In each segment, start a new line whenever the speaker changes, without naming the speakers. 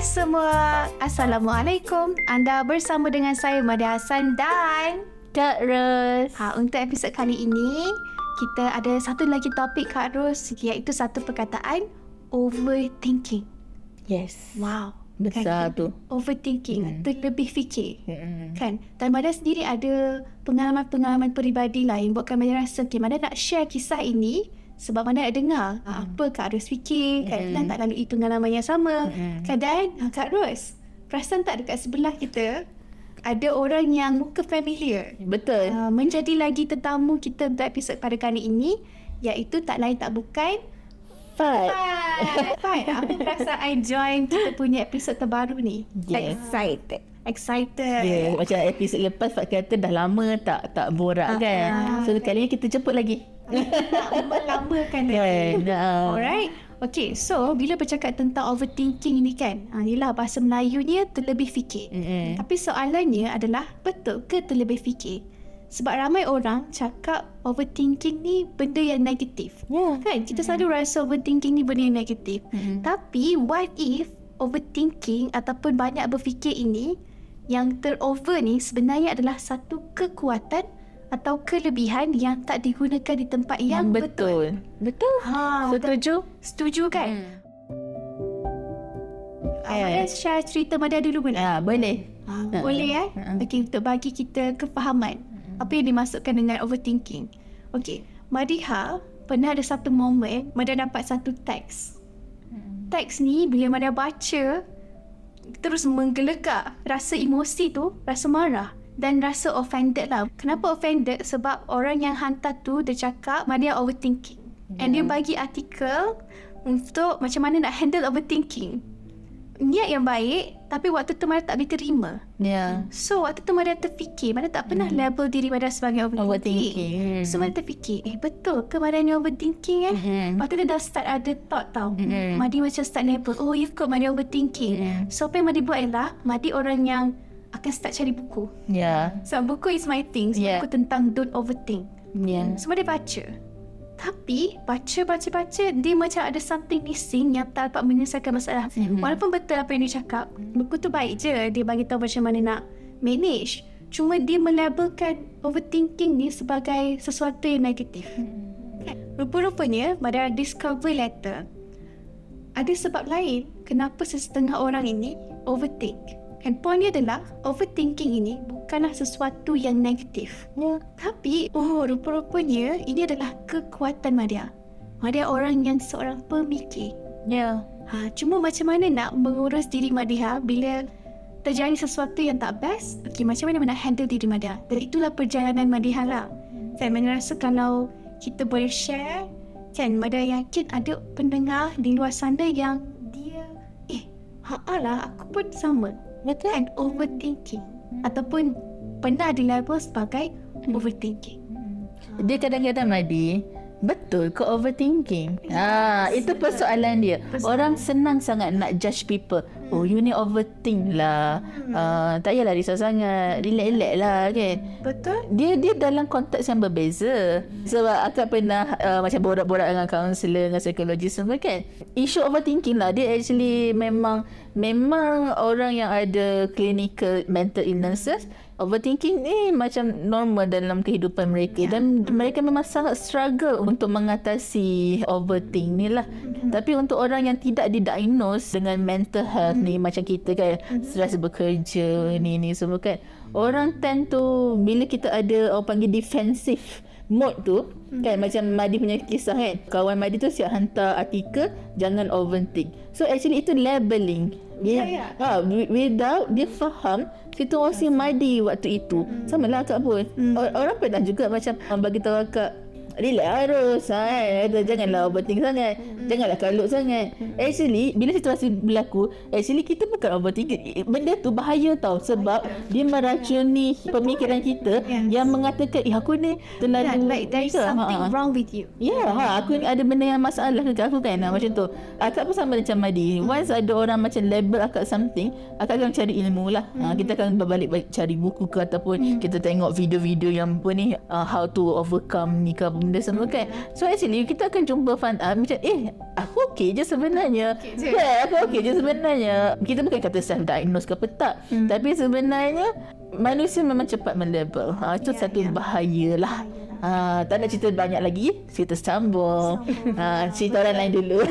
Hai semua, Assalamualaikum. Anda bersama dengan saya Madia Hassan dan
Kak Ros.
Ha, untuk episod kali ini, kita ada satu lagi topik Kak Ros iaitu satu perkataan overthinking.
Yes.
Wow.
Besar
kan?
tu.
Overthinking,
Hmm.
hmm. lebih fikir.
Hmm.
Kan? Dan Mada sendiri ada pengalaman-pengalaman peribadi lah yang buatkan Mada rasa okay, Mada nak share kisah ini sebab Mada nak dengar hmm. apa Kak Ros fikir kan?
Hmm.
Dan tak lalui pengalaman yang sama.
Hmm.
Kan? Dan ah, Kak Ros, perasan tak dekat sebelah kita ada orang yang muka familiar.
Betul.
Uh, menjadi lagi tetamu kita untuk episod pada kali ini iaitu tak lain tak bukan
Fat.
Fine. Aku rasa I join kita punya episod terbaru ni.
Yes.
Excited. Excited.
Yeah, macam episod lepas Fat kata dah lama tak tak borak
Ah,
kan.
ah.
So kali ni kita jemput lagi.
Melamakan
Kan.
lagi.
Ah.
Alright. Okay, so bila bercakap tentang overthinking ni kan, ha, inilah bahasa Melayunya terlebih fikir.
Mm-mm.
Tapi soalannya adalah betul ke terlebih fikir? Sebab ramai orang cakap overthinking ni benda yang negatif.
Ya.
Kan? Kita selalu rasa overthinking ni benda yang negatif.
Mm-mm.
Tapi what if overthinking ataupun banyak berfikir ini yang terover ni sebenarnya adalah satu kekuatan atau kelebihan yang tak digunakan di tempat yang betul.
Betul. Betul.
Ha, betul.
Setuju?
Setuju kan?
Hmm.
Hmm. Mada share cerita Mada dulu boleh?
Ah, boleh.
Ha, boleh eh? Okey, untuk bagi kita kefahaman. Apa yang dimasukkan dengan overthinking. Okey, Madiha pernah ada satu momen Mada dapat satu teks. Teks ni bila Mada baca terus menggelegak rasa emosi tu, rasa marah dan rasa offended lah. Kenapa offended? Sebab orang yang hantar tu dia cakap Madia overthinking. And dia bagi artikel untuk macam mana nak handle overthinking. Niat yang baik tapi waktu tu Madia tak boleh terima.
Ya.
So waktu tu Madia terfikir Madia tak pernah label diri Madia sebagai overthinking.
Overthinking. Hmm.
So Madia terfikir Eh betul ke Madia ni overthinking eh
Mhm.
Lepas tu dah start ada thought tau
Mhm.
Madi macam start label Oh if kot Madi overthinking
Mhm.
So apa yang Madi buat ialah Madi orang yang akan start cari buku
Ya.
So buku is my thing so,
Yeah.
Buku tentang don't overthink
Ya.
So Madi baca tapi baca baca baca dia macam ada something missing yang tak dapat menyelesaikan masalah.
Mhm.
Walaupun betul apa yang dia cakap, buku tu baik je dia bagi tahu macam mana nak manage. Cuma dia melabelkan overthinking ni sebagai sesuatu yang negatif. Rupa-rupanya pada discover letter ada sebab lain kenapa sesetengah orang ini overthink. And point dia adalah overthinking ini bukanlah sesuatu yang negatif.
Ya.
Tapi, oh rupa-rupanya ini adalah kekuatan Madia. Madia orang yang seorang pemikir.
Ya.
Ha, cuma macam mana nak mengurus diri Madia bila terjadi sesuatu yang tak best? Okay, macam mana nak handle diri Madia? Dan itulah perjalanan Madia lah. Saya merasa kalau kita boleh share, kan Madia yakin ada pendengar di luar sana yang dia, eh, haa lah, aku pun sama.
Betul.
Kan overthinking. Ataupun pernah di label sebagai overthinking.
Dia kadang-kadang Madi Betul ke overthinking? Ah, itu persoalan dia. Orang senang sangat nak judge people. Oh, you ni overthink lah. Ah, tak payahlah risau sangat. Relax-relax lah kan.
Betul?
Dia dia dalam konteks yang berbeza. Sebab akak pernah uh, macam borak-borak dengan kaunselor, dengan psikologis semua kan. Isu overthinking lah. Dia actually memang memang orang yang ada clinical mental illnesses Overthinking ni macam normal dalam kehidupan mereka dan mereka memang sangat struggle untuk mengatasi overthink ni lah. Tapi untuk orang yang tidak didiagnose dengan mental health ni macam kita kan, stres bekerja ni ni semua kan. Orang tend to bila kita ada orang panggil defensive mode tu hmm. kan macam Madi punya kisah kan kawan Madi tu siap hantar artikel jangan overthink so actually itu labeling dia
Ya, ya.
ha without dia faham situasi Madi waktu itu hmm. sama lah akak pun hmm. orang pernah juga macam bagi tahu akak Relax harus ha, kan? Kata, Janganlah overthink sangat hmm. Janganlah kalut sangat hmm. Actually Bila situasi berlaku Actually kita bukan overthinking Benda tu bahaya tau Sebab Dia meracuni Pemikiran kita
Yes.
Yang mengatakan Eh aku ni
Yeah,
Terlalu
like there is
ke?
something
Ha, ha.
wrong with you.
Ya, yeah, ha, aku ni ada benda yang masalah dekat aku kan. Ha, macam tu. Akak pun sama macam Madi. Once ada orang macam label akak something, akak akan cari ilmu lah. Ha, kita akan berbalik-balik cari buku ke ataupun kita tengok video-video yang apa ni, uh, how to overcome ni ke benda semua kan. So actually kita akan jumpa fun uh, macam eh aku okey je sebenarnya.
Okey je.
Yeah, aku okey je sebenarnya. Kita bukan kata self diagnose ke apa tak. Tapi sebenarnya manusia memang cepat melabel. Ha, itu
Ya,
satu
ya.
bahaya lah. Ha, tak nak cerita banyak lagi. Cerita sambung. Ha, cerita orang lain dulu.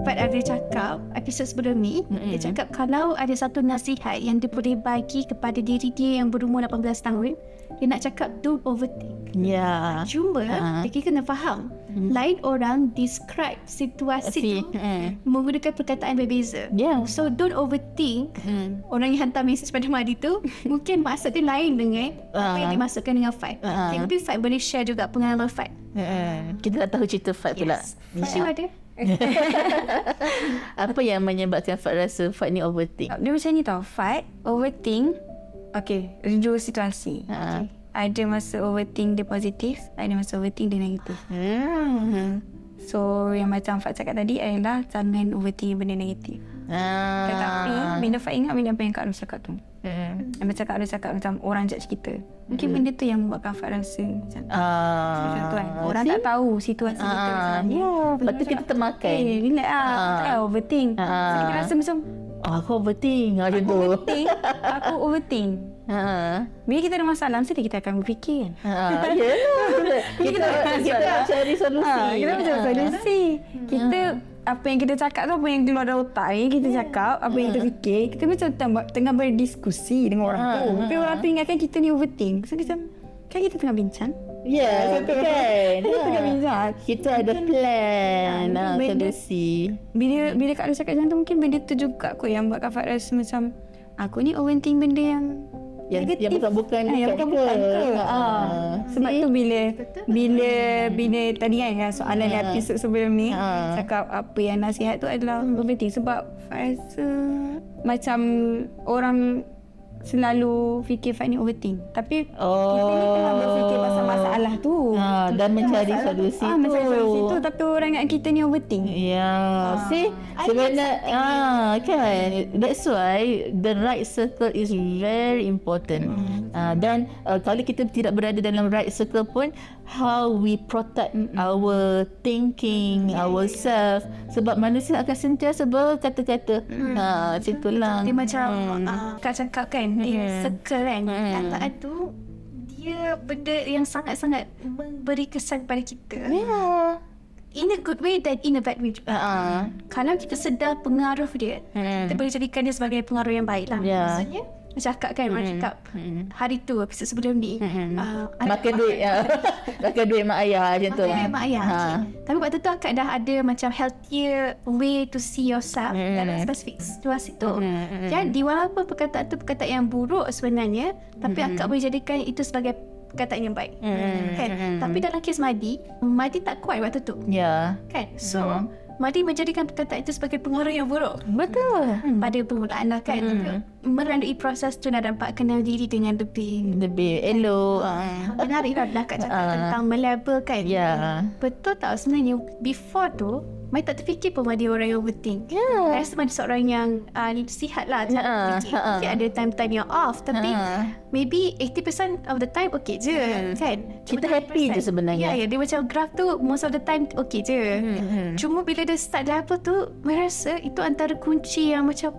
Pat ada cakap episod sebelum ni
Mm-mm.
dia cakap kalau ada satu nasihat yang dia boleh bagi kepada diri dia yang berumur 18 tahun dia nak cakap don't overthink
ya.
cuma
Ha.
kita kena faham lain orang describe situasi
Si.
tu
Hmm.
menggunakan perkataan berbeza
Ya.
so don't overthink
Hmm.
orang yang hantar mesej pada Madi tu mungkin maksud dia lain dengan apa
Ah.
yang dimaksudkan dengan Fat
Ah.
okay, mungkin Fat boleh share juga pengalaman Fat
Hmm. Kita tak tahu cerita Fat pula.
Fat you ada
Apa yang menyebabkan Fat rasa Fat ni overthink?
Dia macam ni tau Fight Overthink Okay Dua situasi
Ha.
Ada masa overthink dia positif Ada masa overthink dia negatif
Hmm.
So yang macam Fat cakap tadi adalah Jangan overthink benda negatif
Ah.
Tetapi Bila Fat ingat Bila apa yang Kak Ros cakap tu
Hmm.
Macam Kak Ros cakap Macam orang judge kita Mungkin benda tu yang Membuatkan Fat rasa Macam
Ah.
macam tu kan Orang
See?
tak tahu Situasi kita
Ah,
macam ni
ya. Lepas tu kita termakan.
Eh relax lah
Ah.
Tak overthink
Ah.
So kita rasa macam
Oh, aku overthink. Macam tu.
Overthink Aku overthink
Ha.
Bila kita ada masalah Mesti kita akan berfikir kan
Ha, ya. kita kita cari solusi.
Ha, kita macam
Ha.
solusi. Kita apa yang kita cakap tu apa yang keluar dari otak ni kita cakap apa yang kita fikir kita macam tengah, tengah berdiskusi dengan orang tu tapi orang tu ingatkan kita ni overthink so kita kan kita tengah bincang
Ya, betul kan.
kita tengah bincang
Kita ada plan, ha,
benda-
solusi.
bila bila Kak Lu cakap macam tu mungkin benda tu juga kot yang buat Kak Fat rasa macam aku ni overthink benda yang
Yang
negatif.
yang bukan-bukan
Ah, yang
dekat
bukan-bukan
kita.
ke.
Ha.
Ah. Sebab tu bila bila bila tadi kan yang soalan
Ha.
episod sebelum ni
Ha.
cakap apa yang nasihat tu adalah overthinking sebab Fat rasa macam orang selalu fikir Fat ni overthink tapi
Oh.
kita ni tengah berfikir pasal masalah tu
Ha, dan mencari solusi
ah,
tu.
Mencari solusi tu tapi orang ingat kita ni overthink
Ya, see sebenarnya ah kan that's why the right circle is very important. Ah dan uh, kalau kita tidak berada dalam right circle pun how we protect our thinking, ourselves sebab manusia akan sentiasa berkata-kata. Ha, macam itulah.
Dia macam
Hmm.
uh, Kak cakap kan Dia
Hmm.
circle kan. Kataan tu Dia benda yang sangat-sangat Memberi kesan pada kita
Ya.
In a good way dan in a bad way juga.
Ha.
Kalau kita sedar pengaruh dia
Hmm.
Kita boleh jadikan dia sebagai pengaruh yang baik lah
Ya.
Maksudnya Cakap kan Mak cakap
Hmm.
Hari tu episod sebelum ni
Hmm.
uh,
Makan duit ya. Makan duit mak ayah macam tu.
Makan duit mak ayah
Ha.
okay. Tapi waktu tu akak dah ada Macam healthier way To see yourself
Hmm.
Dalam spesifik situasi tu
Hmm, hmm,
Jadi walaupun perkataan tu Perkataan yang buruk sebenarnya Tapi akak boleh jadikan Itu sebagai perkataan yang baik
Hmm,
kan?
hmm.
Tapi dalam kes Madi Madi tak kuat waktu tu
Ya.
kan So
Hmm.
Madi menjadikan perkataan itu sebagai pengaruh yang buruk
Betul.
pada permulaan lah kan
Hmm.
Melalui proses tu nak dapat kenal diri dengan lebih
Lebih elok. Ha.
Menarik lah Kak cakap
Ah.
tentang melabel kan
Ya.
Betul tak sebenarnya Before tu Mai tak terfikir pun Madi orang yang overthink. Saya rasa Madi seorang yang uh, Sihat lah fikir
ha.
Mungkin ada time-time yang off Tapi
Ha.
Maybe 80% of the time Okay je kan
Kita
Cuma
happy
20%
je sebenarnya.
Ya, ya dia macam graph tu Most of the time okay je
Hmm.
Cuma bila dia start level tu Saya rasa itu antara kunci yang macam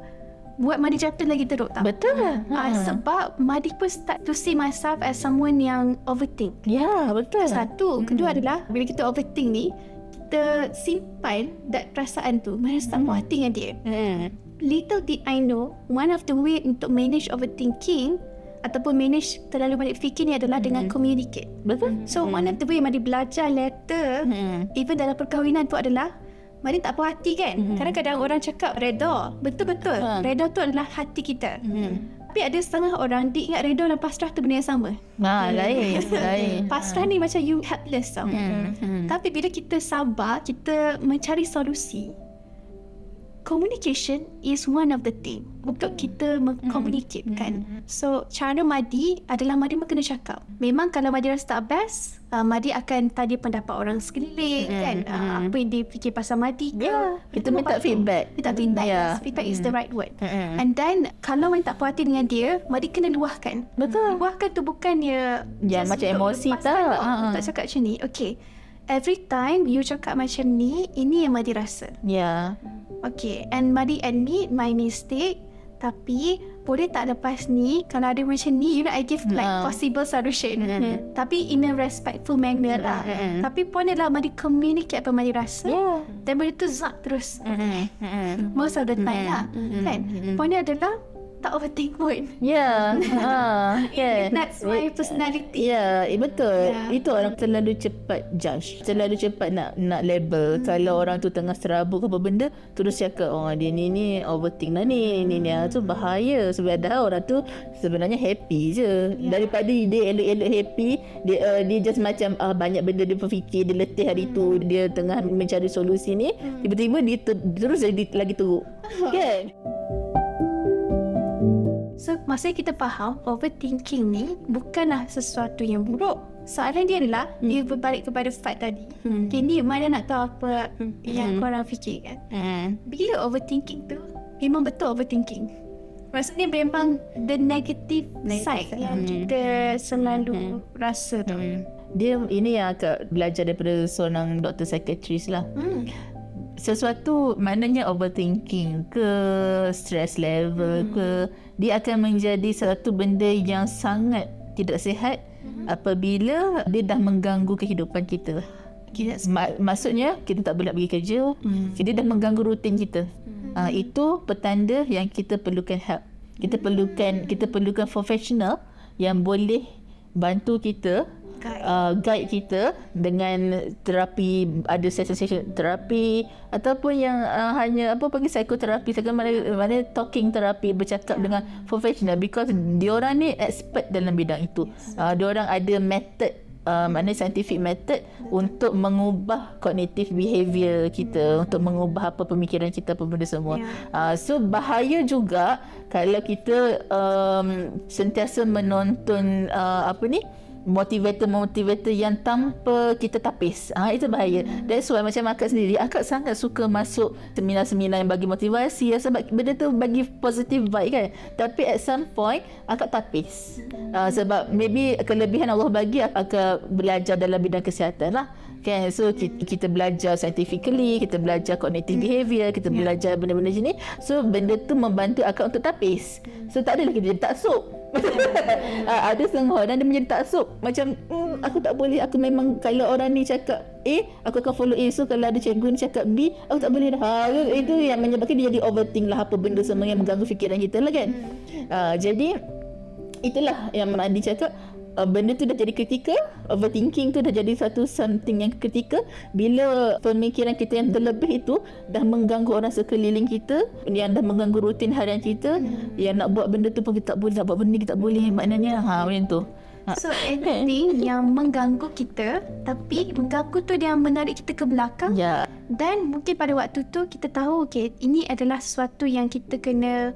Buat Madi jatuh lagi teruk tau
Betul.
Ah, sebab Madi pun start to see myself as someone yang overthink.
Ya, betul.
Satu, kedua adalah bila kita overthink ni, kita simpan that perasaan tu. Mana tak puas hati dengan dia.
Hmm.
Little did I know, one of the way untuk manage overthinking ataupun manage terlalu banyak fikir ni adalah dengan communicate.
Betul?
So one of the way Madi belajar letter
Hmm.
even dalam perkahwinan tu adalah Madi tak puas hati kan. Kadang-kadang orang cakap reda. Betul-betul.
Ha.
Reda tu adalah hati kita.
Hmm.
Tapi ada setengah orang dia ingat reda dan pasrah tu benda yang sama.
Ha, lain, lain.
Pasrah ni macam you helpless tau.
Hmm. Hmm.
Tapi bila kita sabar, kita mencari solusi. Communication is one of the thing untuk kita mengcommunicate kan. So, cara Madi adalah Madi kena cakap. Memang kalau Madi rasa tak best, uh, Madi akan tanya pendapat orang sekeliling kan. Uh, apa yang dia fikir pasal Madi ke.
Ya, kita minta feedback.
Minta feedback.
Ya.
Yes. Feedback is the right word. And then, kalau Madi tak puas hati dengan dia, Madi kena luahkan.
Betul.
Luahkan tu bukannya
Ya,
just
macam emosi tak.
tau.
Ha, ha.
Tak cakap macam ni. Okay. Every time you cakap macam ni, ini yang Madi rasa.
Ya.
Okay. And Madi admit my mistake. Tapi boleh tak lepas ni kalau ada macam ni you know I give like
Ha.
possible solution
Mm.
tapi in a respectful manner lah
Mm.
tapi point adalah Madi communicate apa Madi rasa
Ya.
dan benda tu zap terus.
Mm-mm.
most of the time lah
Mm.
kan
Mm.
point adalah tak overthink pun
Ya. Ha. Yeah.
that's my personality
Ya, eh, betul.
Ya.
Itu orang terlalu cepat judge. Terlalu cepat nak nak label. Hmm. Kalau orang tu tengah serabut ke apa benda, terus cakap, oh dia ni ni overthink lah ni. Ni ni ah, tu bahaya. Sebab dah orang tu sebenarnya happy je. Ya. Daripada dia elok-elok happy, dia uh, dia just macam uh, banyak benda dia berfikir, dia letih hari hmm. tu, dia tengah mencari solusi ni, hmm. tiba-tiba dia ter, terus jadi lagi teruk. kan?
So, maksudnya kita faham overthinking ni bukanlah sesuatu yang buruk. Soalan dia adalah hmm. dia berbalik kepada fact tadi. Hmm. Okay, ni mana nak tahu apa hmm. yang korang fikirkan.
Hmm.
Bila overthinking tu, memang betul overthinking. Maksudnya memang the negative,
Negative
side
side.
yang kita selalu rasa tu.
Hmm. Dia ini yang akak belajar daripada seorang doktor psikiatris lah.
Hmm.
sesuatu maknanya overthinking ke stress level hmm. ke dia akan menjadi satu benda yang sangat tidak sihat hmm. apabila dia dah mengganggu kehidupan kita.
Kita
Ma- maksudnya kita tak boleh pergi kerja, hmm. dia dah mengganggu rutin kita. Hmm. Uh, itu petanda yang kita perlukan help. Kita perlukan kita perlukan professional yang boleh bantu kita
Guide.
uh, guide kita dengan terapi ada session-session terapi ataupun yang uh, hanya apa panggil psikoterapi segala mana mana talking terapi bercakap yeah. dengan professional because diorang ni expert dalam bidang itu. Uh, diorang ada method uh, maknanya scientific method untuk mengubah cognitive behavior kita untuk mengubah apa pemikiran kita apa benda semua.
Ya.
Uh, so bahaya juga kalau kita um, sentiasa menonton uh, apa ni motivator-motivator yang tanpa kita tapis. Ah ha, itu bahaya. That's why macam akak sendiri, akak sangat suka masuk seminar-seminar yang bagi motivasi ya, sebab benda tu bagi positive vibe kan. Tapi at some point akak tapis. Uh, sebab maybe kelebihan Allah bagi akak belajar dalam bidang kesihatan lah. Kan? So kita, kita belajar scientifically, kita belajar cognitive behavior, kita belajar benda-benda ni. So benda tu membantu akak untuk tapis. So tak adalah kita jadi taksub. Ah, ada setengah orang dia menjadi taksub macam mm, aku tak boleh. Aku memang kalau orang ni cakap A aku akan follow A. So kalau ada cikgu ni cakap B aku tak boleh dah. Ha, itu yang menyebabkan dia jadi overthink lah apa benda semua yang mengganggu fikiran kita lah kan. Uh, jadi itulah yang Madi cakap uh, benda tu dah jadi kritikal overthinking tu dah jadi satu something yang kritikal bila pemikiran kita yang terlebih itu dah mengganggu orang sekeliling kita yang dah mengganggu rutin harian kita yang nak buat benda tu pun kita tak boleh nak buat benda kita tak boleh maknanya ha macam tu. Ha.
So anything yang mengganggu kita Tapi mengganggu tu dia menarik kita ke belakang
ya.
Dan mungkin pada waktu tu kita tahu okay, Ini adalah sesuatu yang kita kena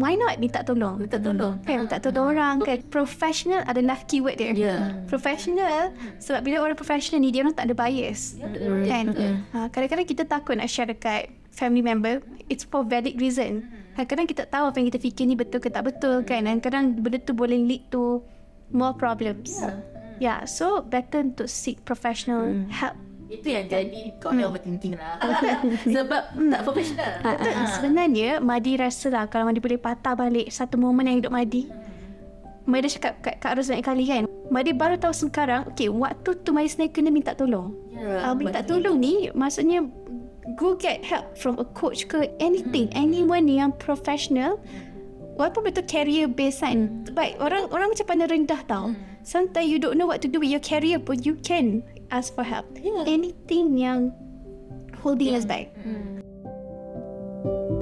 Why not minta tolong?
Minta tolong.
Kan minta tolong orang kan. Professional adalah keyword dia.
Ya.
Professional Sebab bila orang professional ni Dia orang tak ada bias. Kan? Ha, Kadang-kadang kita takut nak share dekat Family member It's for valid reason. Kadang-kadang kita tahu Apa yang kita fikir ni betul ke tak betul kan? Dan kadang benda tu boleh lead to More problems. Yeah, so better untuk seek professional help.
Itu yang jadi kau ni overthinking lah. Sebab tak profesional
Ha, ha. Sebenarnya Madi rasa lah Kalau Madi boleh patah balik Satu momen yang hidup Madi. Madi cakap kat Kak Ros banyak kali kan Madi baru tahu sekarang Okay waktu tu Madi sebenarnya kena minta tolong.
Ya,
uh, Minta tolong ni Maksudnya Go get help from a coach ke Anything Anyone yang professional walaupun betul career based kan. Baik, orang orang macam pandang rendah tau. Sometimes you don't know what to do with your career but you can ask for help.
Yeah.
Anything yang holding us back.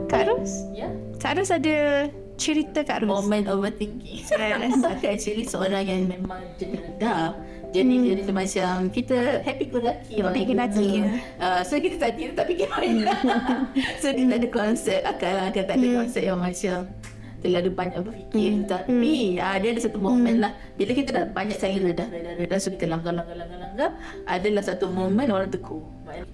Kak Ros?
Ya.
Kak Ros ada cerita Kak Ros?
Moment overthinking. Aku actually seorang yang memang jadi rendah. Jadi hmm. jadi macam kita happy go lucky orang
Happy go lucky.
Uh, so kita tak kita tak fikir banyak. so dia tak ada konsep akal akal tak ada
Hmm.
konsep yang macam terlalu banyak berfikir tapi ah, dia ada satu momen lah. Bila kita dah banyak saya redah redah redah so kita langgar langgar langgar langgar adalah satu momen orang tegur.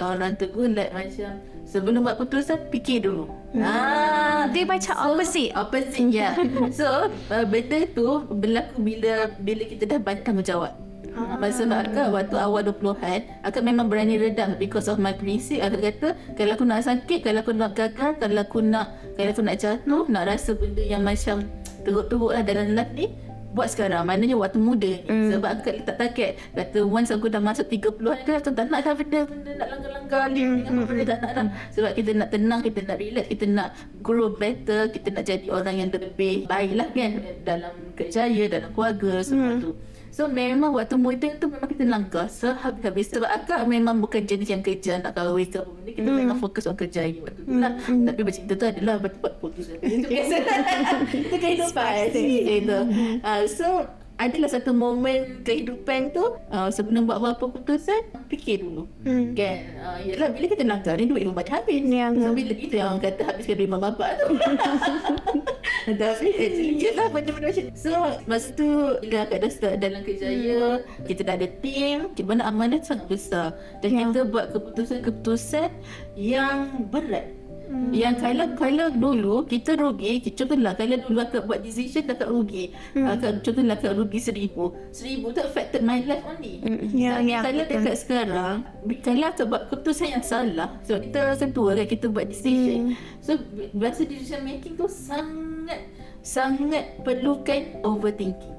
Orang tegur like macam sebelum buat keputusan fikir dulu. Ah
Dia macam opposite.
Opposite ya. So uh, benda tu berlaku bila bila kita dah banyak tanggungjawab. Ah. Sebab akak waktu awal 20-an Akak memang berani redam Because of my prinsip Akak kata Kalau aku nak sakit Kalau aku nak gagal Kalau aku nak Kalau aku nak jatuh Nak rasa benda yang macam Teruk-teruk lah dalam life ni Buat sekarang Maknanya waktu muda mm. Sebab akak letak target Kata once aku dah masuk 30-an kan Aku tak nak dah benda-benda Nak langgar-langgar ni mm. Benda tak nak dah Sebab kita nak tenang Kita nak relax Kita nak grow better Kita nak jadi orang yang lebih Baik lah kan Dalam kerjaya Dalam keluarga Semua mm. tu So memang waktu muda tu memang kita langgar. Sehabis-habis Sebab akak memang bukan jenis yang kerja. Nak kahwin ke apa benda Kita memang fokus on kerja waktu tu lah. Tapi bercinta tu adalah buat putus Itu biasa Itu kehidupan. Gitu uh, So adalah satu momen kehidupan tu uh, sebelum buat apa-apa keputusan fikir dulu. Hmm. kan? Uh, yalah bila kita langgar ni duit dah habis
Ya,
so bila itu yang kata habiskan duit mak bapak tu. Tapi actually yelah benda-benda macam so masa tu bila akak dah start dalam kerjaya kita dah ada team di mana amanah sangat besar. Dan
Ya.
kita buat keputusan-keputusan yang berat Hmm. Yang kalau kalau dulu kita rugi, kita contohlah kalau dulu akak buat decision akak rugi. Hmm. Akak contohlah akak rugi seribu. Seribu tu affected my life only. Hmm.
Ya,
Tapi
ya,
kalau
betul.
dekat sekarang, kalau akak buat keputusan yang salah, so kita rasa tua kan kita buat decision. So biasa decision making tu sangat sangat perlukan overthinking.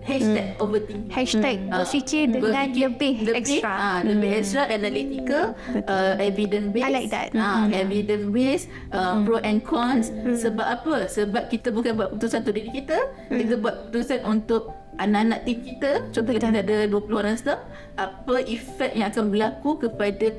Hashtag overthinking.
Hashtag
Ah,
berfikir dengan lebih, extra.
ah, lebih extra analytical uh, evidence based.
I like that.
ah, evidence based uh, pro and cons. Sebab apa? Sebab kita bukan buat keputusan untuk diri kita. Kita buat keputusan untuk anak-anak tim kita. Contoh kita ada 20 orang staff. Apa efek yang akan berlaku kepada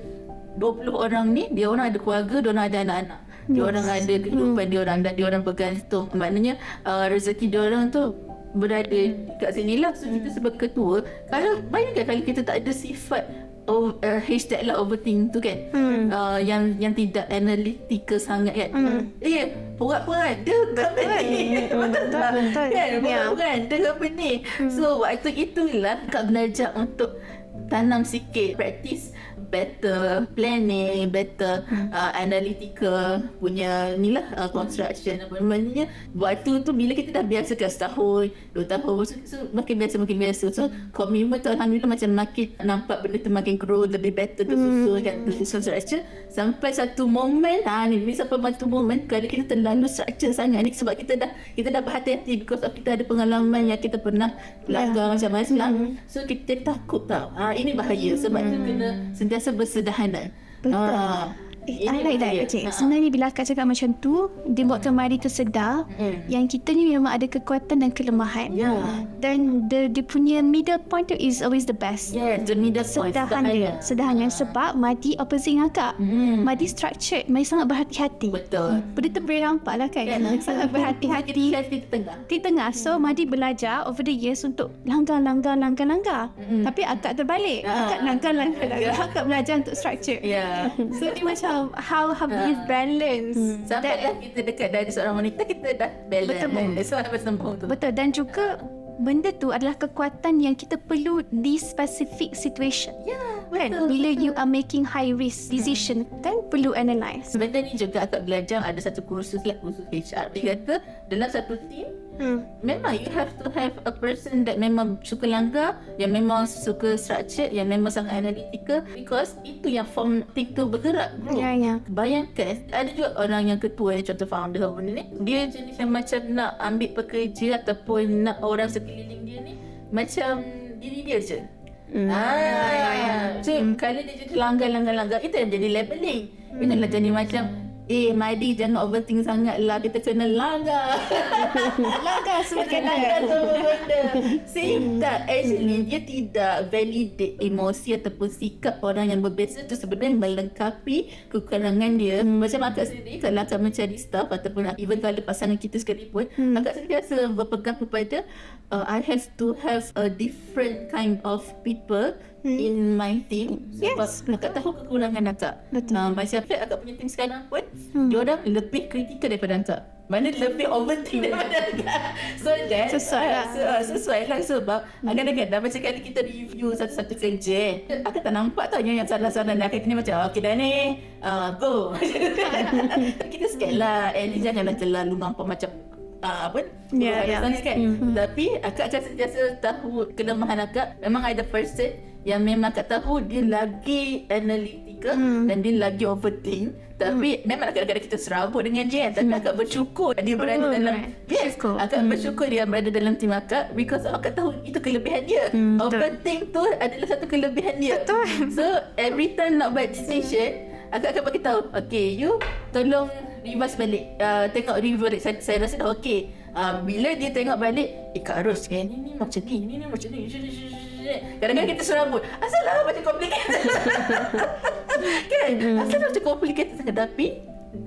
20 orang ni? Dia orang ada keluarga dia orang ada anak-anak. Dia orang ada kehidupan dia orang dan dia orang bergantung maknanya uh, rezeki dia orang tu berada kat sini lah. So kita sebagai ketua kalau bayangkan kalau kita tak ada sifat oh, uh, hashtag lah overthink tu kan hmm. uh, yang yang tidak analytical sangat kan. Hmm. eh porat-porat dia company betul tak? Kan
Ya.
porat-porat dia company so waktu itulah kak belajar untuk tanam sikit practice better planning better uh, analytical punya ni lah uh, construction apa. Namanya waktu tu bila kita dah biasakan setahun dua tahun so, so makin biasa makin biasa. So commitment tu Alhamdulillah macam makin nampak benda tu makin grow lebih better tu susun kan structure sampai satu moment ha ni ni sampai satu moment kalau kita terlalu structure sangat ni sebab kita dah kita dah berhati-hati because of kita ada pengalaman yang kita pernah langgar macam-macam so kita takut tau. Ha ini bahaya sebab tu kena sentiasa bersederhana.
Betul.
Ah,
Eh, I like that. Okay.
Ah.
Sebenarnya bila akak cakap macam tu, dia buatkan Mari tu sedar
Hmm.
yang kita ni memang ada kekuatan dan kelemahan.
Ya.
Dan the, dia punya middle point tu is always the best.
Yes, the middle point.
Sederhana. Sederhana. Sebab Madi opposite dengan akak.
Hmm.
Madi structured. Madi sangat berhati-hati.
Betul.
Benda tu boleh nampak lah kan. Sangat berhati-hati.
Di tengah.
Di tengah. So Madi belajar over the years untuk langgar, langgar, langgar, langgar.
Mm-mm.
Tapi akak terbalik.
Ah.
Akak langgar, langgar, langgar. Akak belajar untuk structure.
Ya.
So dia macam how how is balance.
Sampai lah kita dekat dari seorang wanita kita dah balance.
Betul.
Betul. So apa sembung tu.
Betul dan juga benda tu adalah kekuatan yang kita perlu di specific situation.
Ya,
Kan?
betul.
Bila you are making high risk decision kan perlu analyse.
Sebenarnya ni juga akak belajar ada satu kursus lah kursus HR. Dia kata dalam satu team
Hmm.
memang you have to have a person that memang suka langgar, yang memang suka structure, yang memang sangat analytical because itu yang form tu bergerak. Bro.
Ya ya.
Bayangkan ada juga orang yang ketua ni contoh founder benda ni dia jenis yang macam nak ambil pekerja ataupun nak orang sekeliling dia ni macam diri dia je. Hmm. Ah, so kalau dia jadi langgar-langgar-langgar itu yang jadi labeling. Hmm. Itulah jadi macam Eh Madi jangan overthink sangat lah. Kita kena langgar.
Langgar semua
Kita langgar semua benda. See tak Actually dia tidak validate emosi Ataupun sikap orang yang berbeza tu sebenarnya melengkapi kekurangan dia. Hmm. Macam akak sendiri Kalau akak mencari staff Ataupun even kalau pasangan kita sekalipun hmm. Akak sentiasa berpegang kepada uh, I have to have a different kind of people hmm. in my team sebab
Yes.
akak tahu kekurangan akak.
Betul.
Uh, macam Fred akak punya team sekarang pun hmm. dia orang lebih kritikal daripada akak. Mana lebih overthink daripada akak. So that
Sesuai lah.
So, uh, sesuai lah sebab hmm. kadang-kadang macam kali kita review satu-satu kerja akak tak nampak tau yang salah-salah dan akak kena macam okay dah ni uh, go. kita sikit lah and janganlah terlalu nampak macam uh, apa
ya.
yeah, kan mm-hmm. tapi akak sentiasa tahu kelemahan akak memang ada person yang memang akak tahu dia lagi analytical mm. dan dia lagi overthink tapi mm. memang kadang-kadang kita serabut dengan dia tapi akak bersyukur dia berada
Betul,
dalam
right.
yes
Bersyukur.
akak bersyukur dia berada dalam tim akak because akak tahu itu kelebihan dia
Mm,
overthink tu adalah satu kelebihan dia
Betul.
so every time nak buat decision akak akan bagi tahu okay you tolong reverse balik uh, tengok review balik saya, saya rasa dah okay uh, bila dia tengok balik eh Kak Ros eh, ni ni macam ni ni ni macam ni. Kadang-kadang kita serabut asal lah macam complicated. Kan? Asal lah macam complicated sangat. Tapi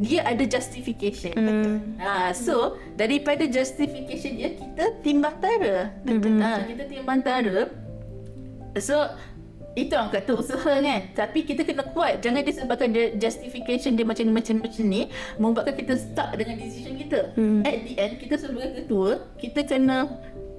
dia ada justification.
Hmm.
Ha, so daripada justification dia kita timbang tara.
Hmm.
Ha, kita timbang tara. So itu orang kata usaha kan Tapi kita kena kuat Jangan disebabkan dia justification dia macam ni macam macam ni Membuatkan kita stuck dengan decision kita
Hmm.
At the end kita sebagai ketua Kita kena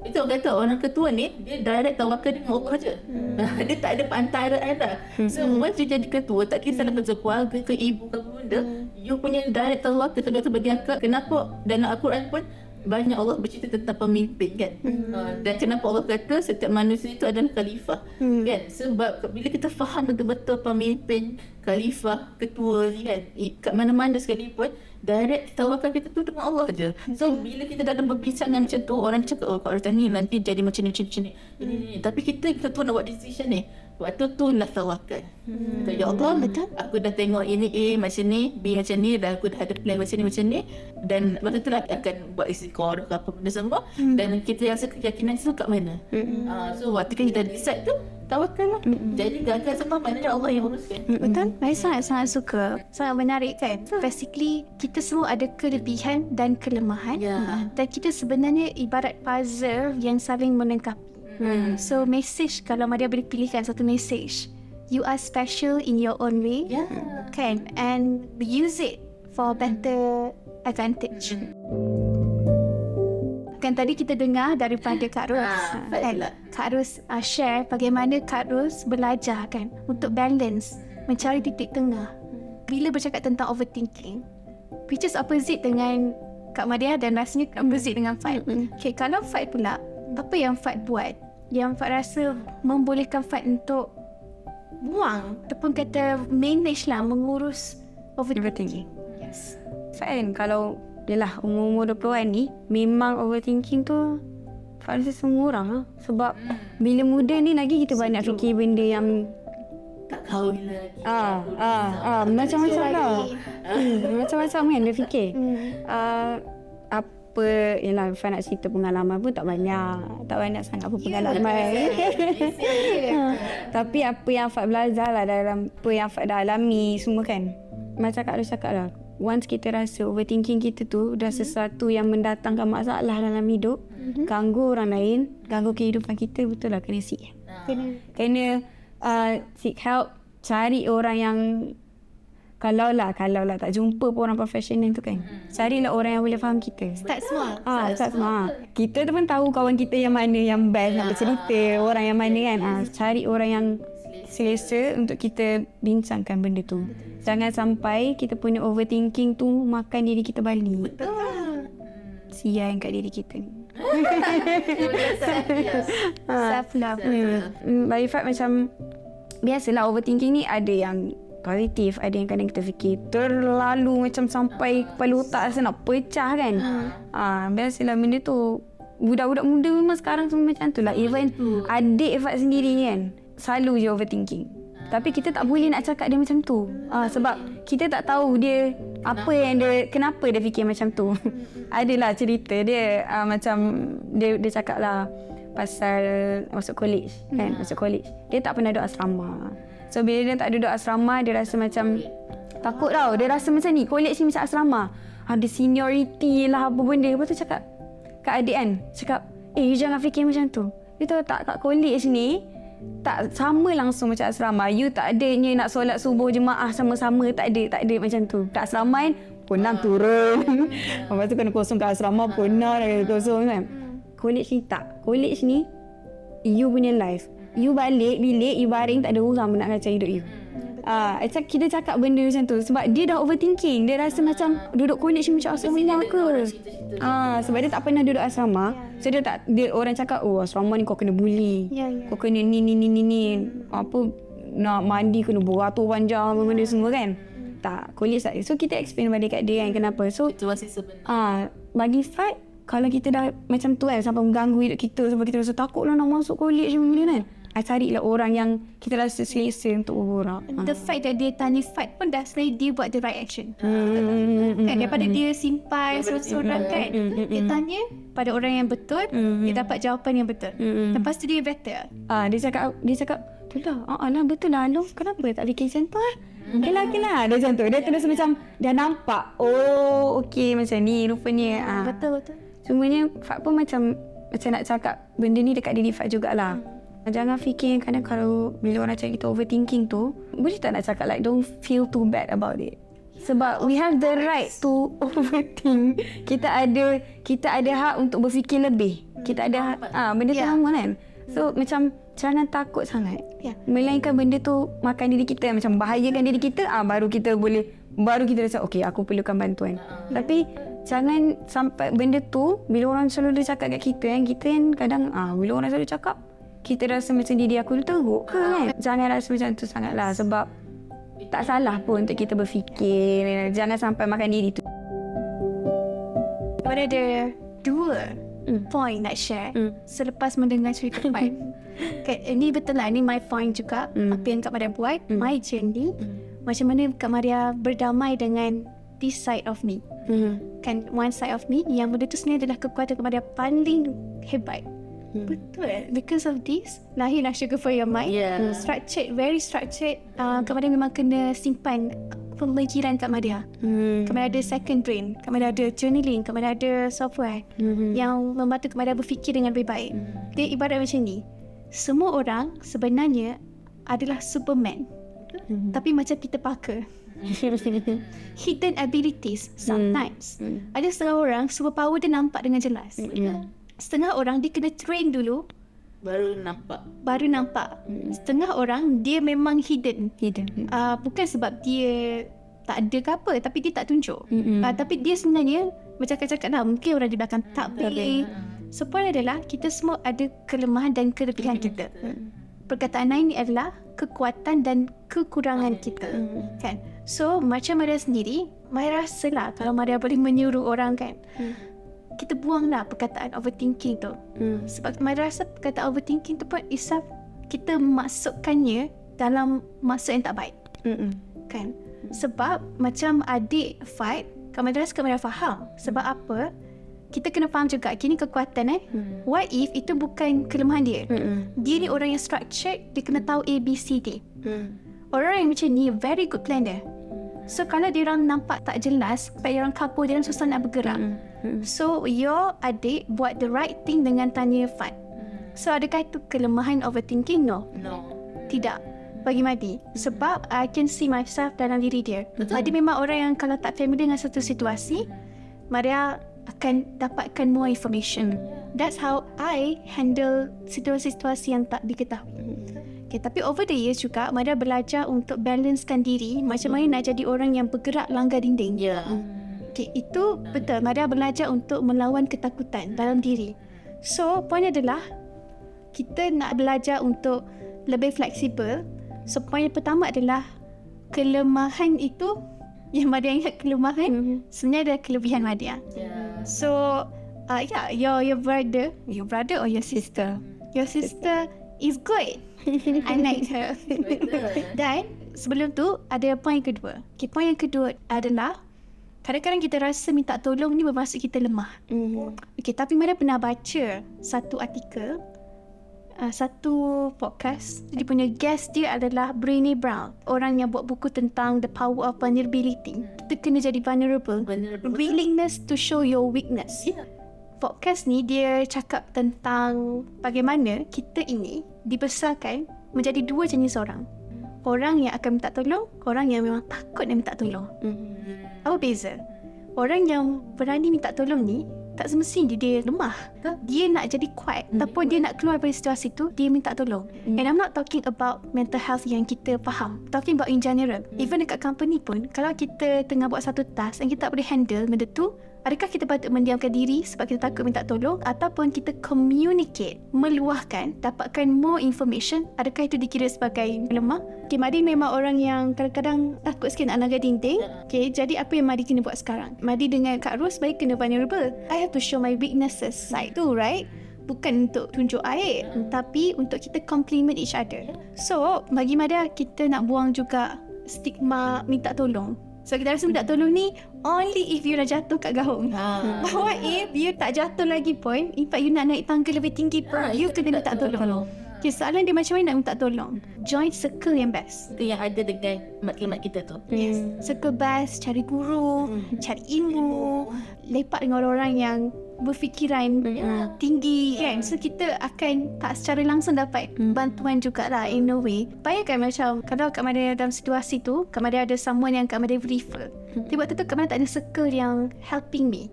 itu orang kata orang ketua ni dia direct tawakal dengan Allah je.
Hmm.
dia tak ada pantaraan dah. So once you jadi ketua tak kisah hmm. kerja keluarga ke ibu ke benda,
Hmm.
you punya direct tawakal sebab tu bagi akak kenapa dalam Al-Quran pun banyak Allah bercerita tentang pemimpin kan.
Hmm.
Uh, dan kenapa Allah kata setiap manusia itu adalah khalifah.
Hmm.
Kan? Sebab bila kita faham betul-betul pemimpin, khalifah, ketua kan, kat mana-mana sekalipun direct tawakal kita tu dengan Allah je. So bila kita dalam berbincangan macam tu orang cakap oh Rita ni nanti jadi macam ni macam ni, macam ni. Ni. Tapi kita kita tu nak buat decision ni. Waktu tu lah tawakal. Hmm. Ya Allah, betul. Aku dah tengok ini A macam ni, B macam ni dan aku dah ada plan macam ni macam ni dan waktu tu lah akan buat istiqorah ke apa benda semua hmm. dan kita rasa keyakinan tu kat mana. Hmm. Uh, so waktu kita decide tu tawakal lah. Hmm. Jadi gagal semua maknanya Allah yang uruskan.
Betul? Saya sangat-sangat suka. Sangat menarik kan? Basically, kita semua ada kelebihan dan kelemahan.
Ya.
Dan kita sebenarnya ibarat puzzle yang saling melengkapi.
Hmm.
So, message kalau Maria boleh pilihkan satu message. You are special in your own way.
Ya.
Kan? And use it for better advantage. Kan tadi kita dengar daripada Kak Ros.
Ah,
kan?
Fadila.
Kak Ros uh, share bagaimana Kak Ros belajar kan untuk balance, mencari titik tengah. Bila bercakap tentang overthinking, which is opposite dengan Kak Madia dan rasanya opposite dengan Fad. Okay, kalau Fad pula, apa yang Fad buat? Yang Fad rasa membolehkan Fad untuk buang ataupun kata manage lah mengurus overthinking. Yes.
Kan kalau Yelah umur-umur 20-an ni Memang overthinking tu Fak rasa semua orang lah Sebab Bila muda ni lagi kita banyak fikir benda yang
Tak kahwin lagi.
Ah, ah, ah, macam-macam lah hmm, Macam-macam kan dia fikir
Hmm.
uh, Apa Yelah Fak nak cerita pengalaman pun tak banyak. Tak banyak sangat apa pengalaman. Ha, Tapi apa yang Fak belajar lah Dalam apa yang Fak dah alami Semua kan? Macam Kak Ros cakap lah Once kita rasa overthinking kita tu Dah sesuatu yang mendatangkan masalah dalam hidup Ganggu orang lain Ganggu kehidupan kita Betul lah kena seek.
Kena.
Kena uh, seek help Cari orang yang Kalau lah Kalau lah tak jumpa pun orang profesional tu kan Carilah orang yang boleh faham kita
start small.
Ah, tak semua. Kita tu pun tahu kawan kita yang mana yang best nak bercerita, orang yang mana kan. Ah, cari orang yang selesa untuk kita bincangkan benda tu. Jangan sampai kita punya overthinking tu makan diri kita balik. Sian kat diri kita ni.
Self love.
Hmm, bagi Fat macam biasalah overthinking ni ada yang positif, ada yang kadang kita fikir terlalu macam sampai kepala otak rasa nak pecah kan. Ah, biasalah benda tu budak-budak muda memang sekarang semua macam tu lah. Even adik Fat sendiri kan selalu je overthinking. Tapi kita tak boleh nak cakap dia macam tu. Ah sebab kita tak tahu dia apa yang dia kenapa dia fikir macam tu. Adalah cerita dia uh, macam dia dia cakap lah pasal masuk college kan, masuk college. Dia tak pernah duduk asrama. So bila dia tak duduk asrama dia rasa macam takut tau. Dia rasa macam ni, college ni macam asrama. Ada seniority lah apa benda. Lepas tu cakap kat adik kan, cakap, "Eh, you jangan fikir macam tu." Dia tahu tak kat college ni tak sama langsung macam asrama. You tak adanya nak solat subuh jemaah sama-sama. Tak ada, tak ada macam tu. Kat asrama kan, pukul 6 turun. Lepas tu kena kosong kat asrama, pukul 6 dah kena kosong kan. College ni tak. College ni, you punya life. You balik bilik, you baring, tak ada orang nak kacau hidup you. Ah, uh, kita cakap benda macam tu sebab dia dah overthinking. Dia rasa macam duduk college ni macam asrama ke. Ah, sebab dia tak pernah duduk asrama. So dia tak dia orang cakap, "Oh, asrama ni kau kena bully.
Ya, ya.
Kau kena ni ni ni ni ni." Apa nak mandi kena beratur panjang apa benda semua kan. Tak, college tak. So kita explain balik kat dia kan kenapa. So
Situasi sebenar.
Ah, bagi Fat kalau kita dah macam tu kan sampai mengganggu hidup kita sampai kita rasa takut lah nak masuk college ni kan. I carilah orang yang kita rasa selesa untuk berborak.
The fact that dia tanya fight pun dah sebenarnya dia buat the right action.
Hmm.
Kan daripada dia simpan sorang-sorang kan. Dia tanya pada orang yang betul, dia dapat jawapan yang betul. Lepas tu dia better.
Ah, dia cakap dia cakap, "Tu lah, ah, lah betul lah Alif. Kenapa tak fikir macam tu ah?" Okey lah, okey lah. Dia macam tu. Dia terus macam dah nampak. Oh, okey macam ni rupanya. Ah.
Betul betul.
Semuanya Fat pun macam macam nak cakap benda ni dekat diri Fat jugalah. Jangan fikir kadang kalau bila orang cakap kita overthinking tu, boleh tak nak cakap like don't feel too bad about it. Sebab we have the right to overthink. Kita ada kita ada hak untuk berfikir lebih. Kita ada ah benda tu
Ya.
sama kan. So macam jangan takut sangat.
Ya.
Melainkan benda tu makan diri kita macam bahayakan diri kita ah baru kita boleh baru kita rasa okey aku perlukan bantuan. Tapi jangan sampai benda tu bila orang selalu cakap kat kita kan kita kan kadang ah bila orang selalu cakap kita rasa macam diri aku tu teruk ke kan. Jangan rasa macam tu sangatlah sebab tak salah pun untuk kita berfikir. Jangan sampai makan diri tu.
Mana ada dua
Hmm.
point nak share
Hmm.
selepas mendengar cerita Fat. okay, ini betul lah. Ini my point juga.
Hmm.
Apa yang Kak Maria buat. My journey. Macam mana Kak Maria berdamai dengan this side of me.
Hmm.
Kan one side of me yang benda tu sebenarnya adalah kekuatan Kak Maria paling hebat.
Hmm.
Betul. Because of this, lahirlah Sugar for Your Mind.
Yeah.
Structured, very structured. Uh, Kak Maria memang kena simpan pemikiran Kak Maria.
Hmm.
Kak Maria ada second brain. Kak Maria ada journaling. Kak Maria ada software
Hmm.
yang membantu Kak Maria berfikir dengan lebih baik. Dia ibarat macam ni. Semua orang sebenarnya adalah Superman.
Hmm.
Tapi macam Peter Parker. Hidden abilities sometimes.
Hmm.
Ada setengah orang superpower dia nampak dengan jelas.
Hmm.
Setengah orang dia kena train dulu
Baru nampak.
baru nampak. Setengah orang dia memang hidden.
Hidden.
Uh, bukan sebab dia tak ada ke apa tapi dia tak tunjuk. Uh, tapi dia sebenarnya macam cakap lah mungkin orang di belakang tak pilih. So point adalah kita semua ada kelemahan dan kelebihan kita. Perkataan lain adalah kekuatan dan kekurangan kita. Kan? So macam Maria sendiri, Maria rasa lah kalau Maria boleh menyuruh orang kan. Kita buanglah perkataan overthinking tu.
Hmm.
Sebab Maria rasa perkataan overthinking tu pun isap kita masukkannya dalam masa yang tak baik
Hmm.
kan sebab macam adik fight Kak Madras Kak Madras faham sebab apa kita kena faham juga kini kekuatan eh
Hmm.
what if itu bukan kelemahan dia
Hmm.
dia ni orang yang structured dia kena tahu A B C D
Hmm.
orang yang macam ni very good planner so kalau dia orang nampak tak jelas sebab dia orang kapur dia orang susah nak bergerak. So your adik buat the right thing dengan tanya Fat. So adakah itu kelemahan overthinking? No.
No.
tidak. Bagi Madi. Sebab I can see myself dalam diri dia.
Betul.
Madi memang orang yang kalau tak familiar dengan satu situasi, Maria akan dapatkan more information. That's how I handle situasi-situasi yang tak diketahui. Okay, tapi over the years juga Maria belajar untuk balancekan diri macam mana nak jadi orang yang bergerak langgar dinding.
Ya.
Okay, itu betul. Maria belajar untuk melawan ketakutan dalam diri. So, poin adalah kita nak belajar untuk lebih fleksibel. So, poin yang pertama adalah kelemahan itu yang Maria ingat kelemahan
Mhm.
sebenarnya adalah kelebihan Maria. So, uh, yeah, your your brother, your brother or your sister, your sister It's good. I like her. Dan sebelum tu ada point kedua. Okay, point yang kedua adalah kadang-kadang kita rasa minta tolong ni bermaksud kita lemah.
Mm.
Okay, tapi mana pernah baca satu artikel uh, satu podcast dia punya guest dia adalah Brené Brown orang yang buat buku tentang the power of vulnerability kita kena jadi vulnerable
Vulnerable.
willingness to show your weakness
Yeah.
Podcast ni dia cakap tentang bagaimana kita ini dibesarkan menjadi dua jenis orang orang yang akan minta tolong orang yang memang takut nak minta tolong
Mm.
apa beza orang yang berani minta tolong ni tak semestinya dia lemah. Dia nak jadi kuat
Hmm.
ataupun dia nak keluar dari situasi tu, dia minta tolong. And I'm not talking about mental health yang kita faham. Talking about in general. Even dekat company pun, kalau kita tengah buat satu task and kita tak boleh handle benda tu, adakah kita patut mendiamkan diri sebab kita takut minta tolong ataupun kita communicate, meluahkan, dapatkan more information, adakah itu dikira sebagai lemah? Okay, Madi memang orang yang kadang-kadang takut sikit nak langgar dinding. Okay, jadi apa yang Madi kena buat sekarang? Madi dengan Kak Ros baik kena vulnerable. I have to show my weaknesses side tu, right? Bukan untuk tunjuk air, tapi untuk kita compliment each other. So, bagi Mada, kita nak buang juga stigma minta tolong. So, kita rasa minta tolong ni only if you dah jatuh kat gahung.
Ha.
What if you tak jatuh lagi pun, in fact you nak naik tangga lebih tinggi pun,
Ha,
you kena
minta
tolong.
tolong.
Okay, soalan dia macam mana nak minta tolong? Join circle yang best.
Itu yang ada dengan maklumat kita tu.
Yes. Circle best, cari guru, cari ilmu, lepak dengan orang-orang yang berfikiran
Hmm.
tinggi kan. So kita akan tak secara langsung dapat bantuan jugalah in a way. Bayangkan macam kalau Kak Maria dalam situasi tu, Kak Maria ada someone yang Kak Maria refer. Tapi waktu tu Kak Maria tak ada circle yang helping me.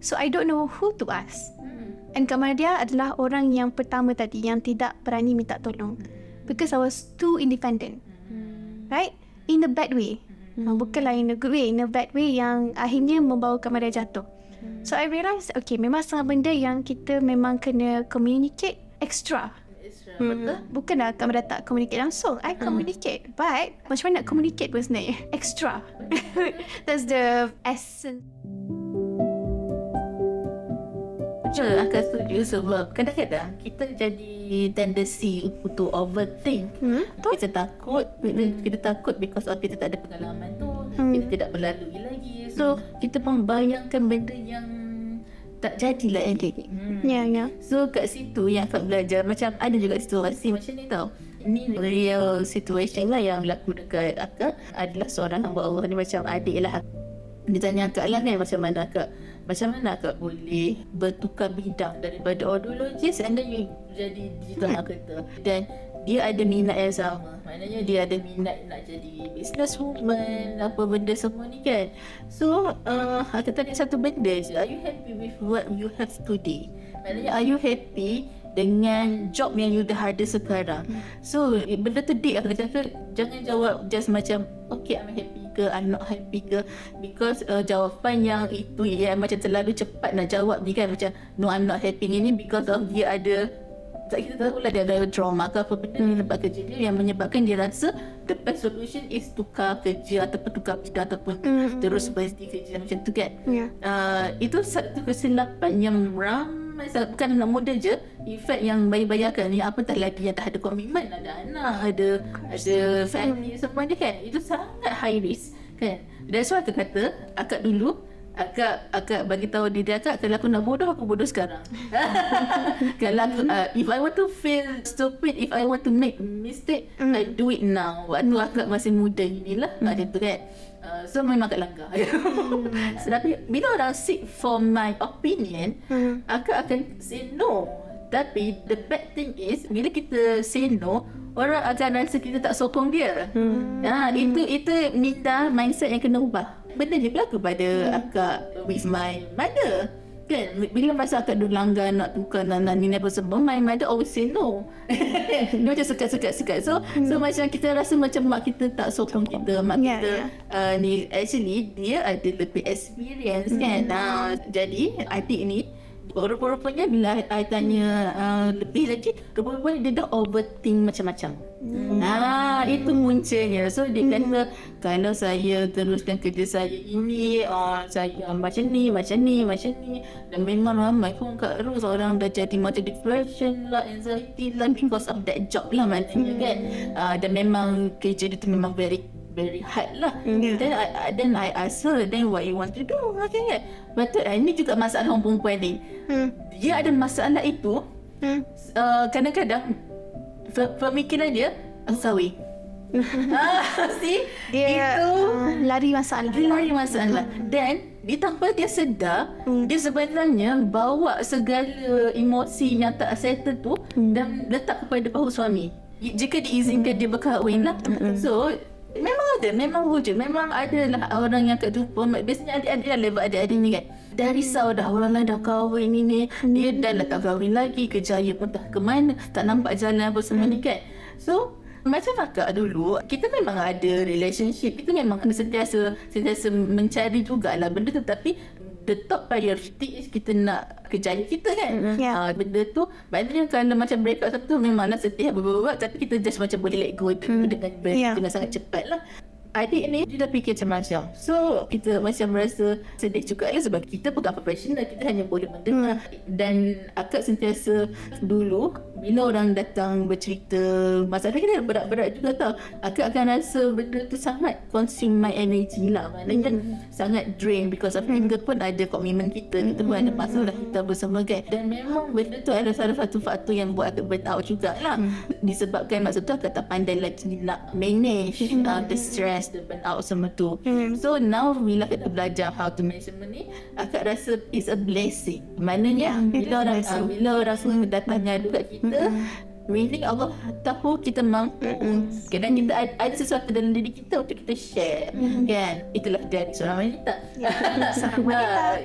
So I don't know who to ask. And Kak Maria adalah orang yang pertama tadi yang tidak berani minta tolong. Because I was too independent. Right? In a bad way. Hmm. Bukanlah in a good way. In a bad way yang akhirnya membawa Kak Maria jatuh. So I realised, okay, memang setengah benda yang kita memang kena communicate extra.
Betul?
Bukanlah Kak Maria tak communicate langsung. I communicate. But macam mana nak communicate pun sebenarnya? Extra. That's the essence.
Betul, akan setuju sebab kadang-kadang kita jadi tendency untuk overthink.
Hmm?
Kita takut, kita, kita takut because of kita tak ada pengalaman tu,
Hmm.
kita tidak melalui lagi. So, kita pun bayangkan benda yang tak jadilah ending. Hmm.
Ya, ya.
So kat situ yang akak belajar macam ada juga situasi macam ni tau. Ini real situation lah yang berlaku dekat akak adalah seorang hamba Allah ni macam adik lah. Dia tanya akak lah kan macam mana akak macam mana akak boleh bertukar bidang daripada audiologist and then you jadi digital marketer dan dia ada minat yang sama. Maknanya dia ada minat nak jadi businesswoman apa benda semua ni kan. So uh, akak tanya satu benda je. Are you happy with what you have today? Maknanya are you happy dengan job yang you dah ada sekarang? So benda tu deep aku cakap jangan jawab just macam okay I'm happy ke I'm not happy ke. Because uh, jawapan yang itu yang macam terlalu cepat nak jawab ni kan macam no I'm not happy ni because of dia ada tak kita tahu lah dia ada trauma ke apa benda hmm. tempat kerja dia yang menyebabkan dia rasa the best solution is tukar kerja ataupun tukar bidang ataupun
Hmm.
terus berhenti kerja macam tu kan
Ya.
uh, itu satu kesilapan yang ramai sangat bukan anak muda je efek yang bayi-bayi akan ni apa tak lagi yang dah ada komitmen ada anak ada ada family semua ni kan itu sangat high risk kan that's why aku kata akak dulu akak akak bagi tahu diri akak kalau aku nak bodoh aku bodoh sekarang kalau aku, uh, if I want to feel stupid if I want to make mistake
Mm.
I do it now waktu akak masih muda inilah mm. macam tu kan uh, so memang akak langgar
Mm.
so, tapi bila orang seek for my opinion
Hmm.
akak akan say no tapi the bad thing is bila kita say no orang akan rasa kita tak sokong dia hmm. ha, itu itu minda mindset yang kena ubah benda ni berlaku pada hmm. akak with my mother kan? Bila masa akak dulu langgar nak tukar nana ni apa semua my mother always say no. Dia macam sekat-sekat-sekat so so macam kita rasa macam mak kita tak sokong kita. Mak
Ya,
kita
ya.
uh, ni actually dia ada lebih experience kan? Uh, jadi adik ni Rupa-rupanya bila I tanya uh, lebih lagi, rupa-rupanya dia dah overthink macam-macam. Hmm. Ah, itu muncanya. So dia hmm. kata kalau saya teruskan kerja saya ini, uh, saya macam ni, macam ni, macam ni. Dan memang ramai pun kat Rose orang dah jadi macam depression lah, anxiety lah because of that job lah maknanya hmm. kan. Uh, dan memang kerja dia tu memang very very hard lah. Yeah. Then I, I then I ask her, then what you want to do? Okay, kan? Betul, ini juga masalah orang perempuan ni. Hmm. Dia ada masalah itu, hmm. uh, kadang-kadang pemikiran dia, asawi. ah, see?
Dia itu, uh, lari masalah.
Dia lari masalah. Dan, di tanpa dia sedar, hmm. dia sebenarnya bawa segala emosi yang tak settle tu hmm. dan letak kepada bahu suami. Jika diizinkan hmm. dia berkahwin lah. Hmm. So, Memang ada, memang wujud. Memang ada lah orang yang kat Dupon. Biasanya adik-adik lah lebat adik-adik ni kan. Dah risau dah orang lain dah kahwin ni ni. Dia dah lah tak kahwin lagi. Kejaya pun tak ke mana. Tak nampak jalan apa semua ni kan. So, macam akak dulu, kita memang ada relationship. Kita memang kena sentiasa, sentiasa mencari jugalah benda tu. Tapi top priority is kita nak kejayaan kita kan. Mm-hmm. Yeah. Uh, benda tu, maknanya kalau macam break up tu memang nak sedih berbual tapi kita just macam boleh let go mm. dengan, yeah. dengan sangat cepat lah adik ni dia dah fikir macam-macam so kita macam merasa sedih juga lah sebab kita bukan profesional kita hanya boleh mendengar hmm. dan akak sentiasa dulu bila orang datang bercerita masalah kita berat-berat juga tau akak akan rasa benda tu sangat consume my energy lah maknanya hmm. sangat drain because of kita pun ada komitmen kita kita pun ada masalah kita bersama kan dan memang benda tu ada salah satu faktor yang buat akak burn out jugalah hmm. disebabkan maksud tu akak tak pandai lagi nak manage hmm. uh, the stress the burnout semua tu hmm. so now bila kita belajar how to manage semua ni akak rasa it's a blessing maknanya yeah, bila orang uh, bila orang semua datang ngadu kat kita hmm. Meaning Allah tahu kita mampu mm-hmm. Kadang kita ada, ada sesuatu dalam diri kita Untuk kita share mm-hmm. Kan Itulah dari seorang wanita yeah,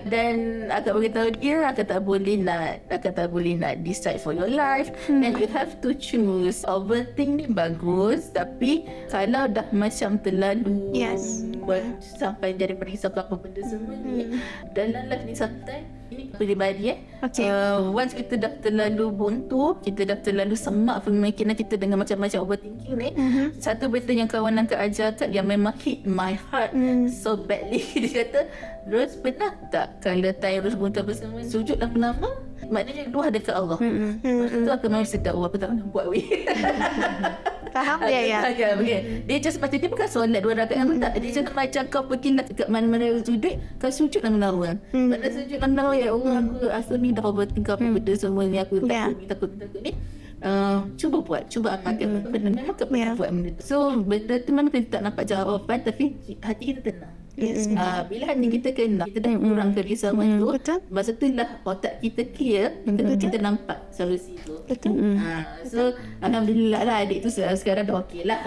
Dan akak beritahu dia Akak tak boleh nak Akak tak boleh nak decide for your life mm. And you have to choose Overthink ni bagus Tapi Kalau dah macam terlalu
Yes
Sampai jadi perisau apa benda semua ni mm. Dalam life ni sometimes peribadi eh. Okay. Uh, once kita dah terlalu buntu, kita dah terlalu semak pemikiran kita dengan macam-macam overthinking ni. Mm-hmm. Satu benda yang kawan nak ajarkan yang memang hit my heart mm. so badly. Dia kata, Rose pernah tak kalau time Rose buntu bersama sujud dan penama? Maknanya dua dekat Allah. Mm-hmm. Itu akan memang sedap. Oh, apa tak nak buat weh.
Faham dia ya.
Ya, okay. Dia just macam dia bukan solat dua rakaat mm-hmm. tak. Dia just macam kau pergi nak dekat mana-mana sujud, kau sujud menawa. Mm-hmm. Pada sujud dan menawa ya Allah aku rasa ni dah overthink apa mm-hmm. benda semua ni aku takut ni takut takut ni. Uh, cuba buat, cuba amalkan benda memang kau buat benda. So benda tu memang kita tak nampak jawapan tapi hati kita tenang. Yes. Uh, bila hanya kita kena kita dah kurang kerisauan mm. tu betul masa tu lah otak kita clear betul. kita, kita nampak solusi tu
betul mm.
uh, so betul. alhamdulillah lah adik tu sekarang dah okey lah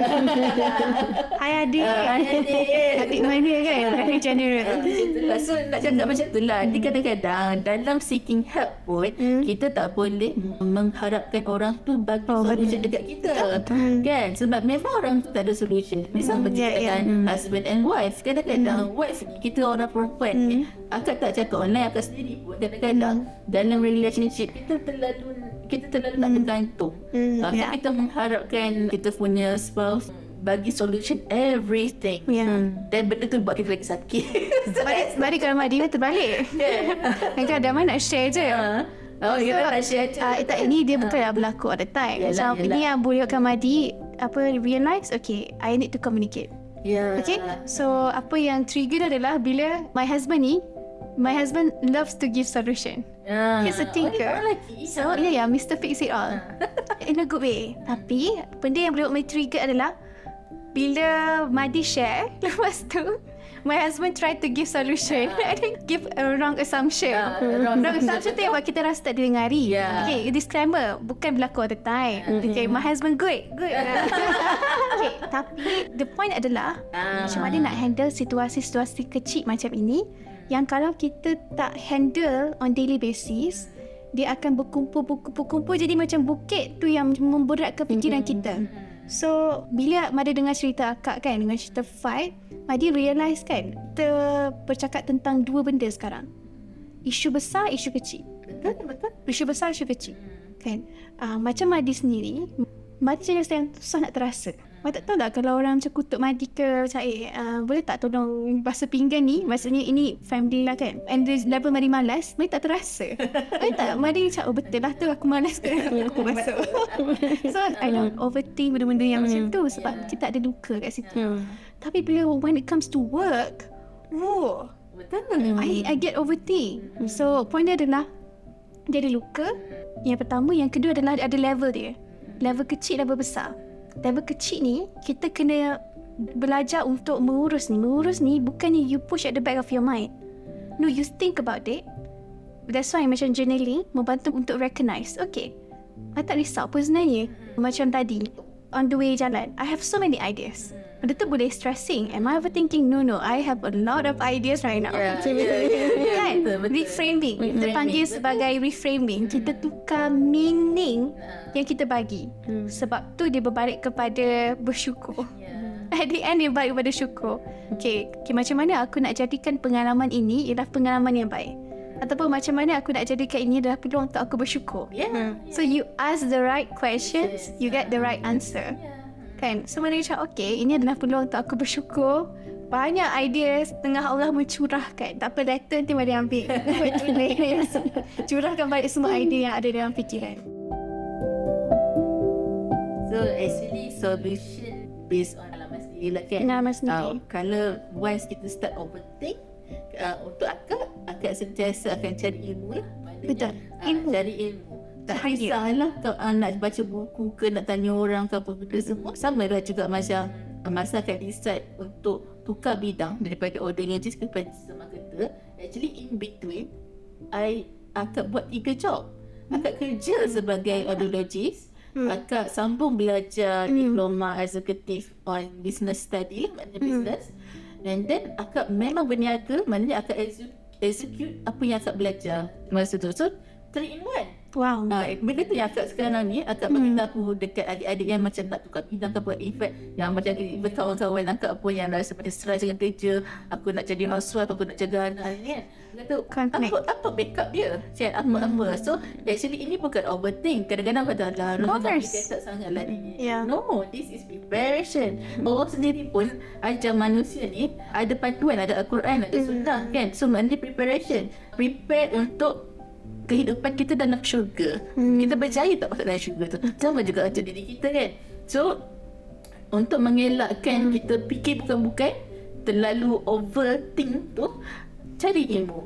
hai adik uh,
hai adik
adik mana kan adik general
uh, so nak cakap macam tu lah mm. kadang-kadang dalam seeking help pun mm. kita tak boleh mengharapkan orang tu bagi oh, solution dekat kita betul. kan sebab memang orang tu tak ada solution misalnya mm. yeah, yeah. husband and wife kadang-kadang uh, wife kita orang perempuan hmm. akak tak cakap online akak sendiri pun kadang-kadang hmm. dalam relationship kita terlalu kita terlalu hmm. nak bergantung hmm. uh, yeah. kita mengharapkan kita punya spouse bagi solution everything
yeah. hmm.
dan benda tu buat kita lagi sakit
Mari kalau Mak Dina terbalik yeah. Kan ada mana nak share je uh.
Oh, so, kita nak share je. Uh,
ini dia bukan uh. berlaku all the time. Yalah, so, yalah. ini yang buatkan Madi apa realize, okay, I need to communicate.
Yeah.
Okay. So apa yang trigger adalah bila my husband ni, my husband loves to give solution. Yeah. He's a thinker. So yeah, yeah, Mr. Fix It All. In a good way. Tapi benda yang boleh buat my trigger adalah bila Madi share lepas tu my husband try to give solution uh. and then give a wrong assumption. Uh, wrong, wrong assumption tu yang buat kita rasa tak didengari. Yeah. Okay, disclaimer. Bukan berlaku all the time. Mm-hmm. Okay, my husband good. Good. okay, tapi the point adalah uh. macam mana nak handle situasi-situasi kecil macam ini yang kalau kita tak handle on daily basis, dia akan berkumpul-kumpul jadi macam bukit tu yang memberatkan fikiran mm-hmm. kita. So, bila Mada dengar cerita akak kan dengan cerita fight, Madi realise kan kita bercakap tentang dua benda sekarang. Isu besar, isu kecil. Betul, betul. Isu besar, isu kecil. Kan? Uh, macam Madi sendiri, Madi jenis yang susah nak terasa. Madi tak tahu tak kalau orang macam kutuk Madi ke macam eh, uh, boleh tak tolong basuh pinggan ni? Maksudnya ini family lah kan. And the level Madi malas, Madi tak terasa. Madi tak, Madi macam oh betul lah tu aku malas ke aku basuh. so I don't overthink benda-benda yang macam tu sebab kita ada luka kat situ. Tapi bila when it comes to work, oh,
Betul.
I, I get overthink. So, point dia adalah dia ada luka. Yang pertama, yang kedua adalah ada level dia. Level kecil, level besar. Level kecil ni, kita kena belajar untuk mengurus ni. Mengurus ni bukannya you push at the back of your mind. No, you think about it. That's why macam journaling membantu untuk recognize. Okay, I tak risau pun sebenarnya. Macam tadi, on the way jalan, I have so many ideas. Benda tu boleh stressing. Am I overthinking? No, no. I have a lot of ideas right now.
Yeah, yeah, yeah, yeah.
Kan?
Betul, betul.
Reframing. Kita panggil
betul.
sebagai reframing. Kita tukar meaning yang kita bagi. Sebab tu dia berbalik kepada bersyukur. At the end dia balik kepada syukur. Okay, okay, macam mana aku nak jadikan pengalaman ini ialah pengalaman yang baik. Ataupun macam mana aku nak jadikan ini adalah peluang untuk aku bersyukur.
Yeah.
So you ask the right questions, you get the right answer. Kan? So mana macam okay, ini adalah peluang untuk aku bersyukur. Banyak idea setengah Allah mencurahkan. Tak apa, letter nanti mari ambil. Curahkan balik semua idea yang ada dalam fikiran.
So actually solution based on pengalaman sendiri lah kan.
Pengalaman sendiri.
Uh, kalau once kita start overthink, uh, untuk akak, akak sentiasa akan cari ilmu lah. Maknanya,
Betul.
ah,
Ilmu.
cari ilmu. Tak kisahlah kau uh, nak baca buku ke nak tanya orang ke apa benda semua. Sama lah juga macam uh, masa akan decide untuk tukar bidang daripada audiologist kepada sistem marketer. Actually in between, I akak buat tiga job. Akak kerja sebagai audiologist.
Hmm.
Akak sambung belajar diploma executive on business study, maknanya business. And then akak memang berniaga, maknanya akak execute, execute apa yang akak belajar masa tu. So, three in one.
Wow.
Ha, benda tu yang akak sekarang ni akak
Hmm.
beritahu dekat adik-adik yang macam nak tukar bidang ke apa in fact yang macam kawan-kawan akak pun yang rasa macam stress dengan kerja aku nak jadi housewife aku nak jaga anak kan dia kata
Connect.
apa, apa backup dia chat apa-apa so actually ini bukan overthink kadang-kadang kata lah no complicated sangat lah ni
Yeah.
no this is preparation Allah sendiri pun ajar manusia ni ada panduan ada Al-Quran ada sunnah kan so maknanya preparation prepare untuk kehidupan kita dalam syurga. Hmm. Kita berjaya tak masuk dalam syurga tu. Sama juga macam diri kita kan. So, untuk mengelakkan hmm. kita fikir bukan-bukan, terlalu overthink tu, cari ilmu.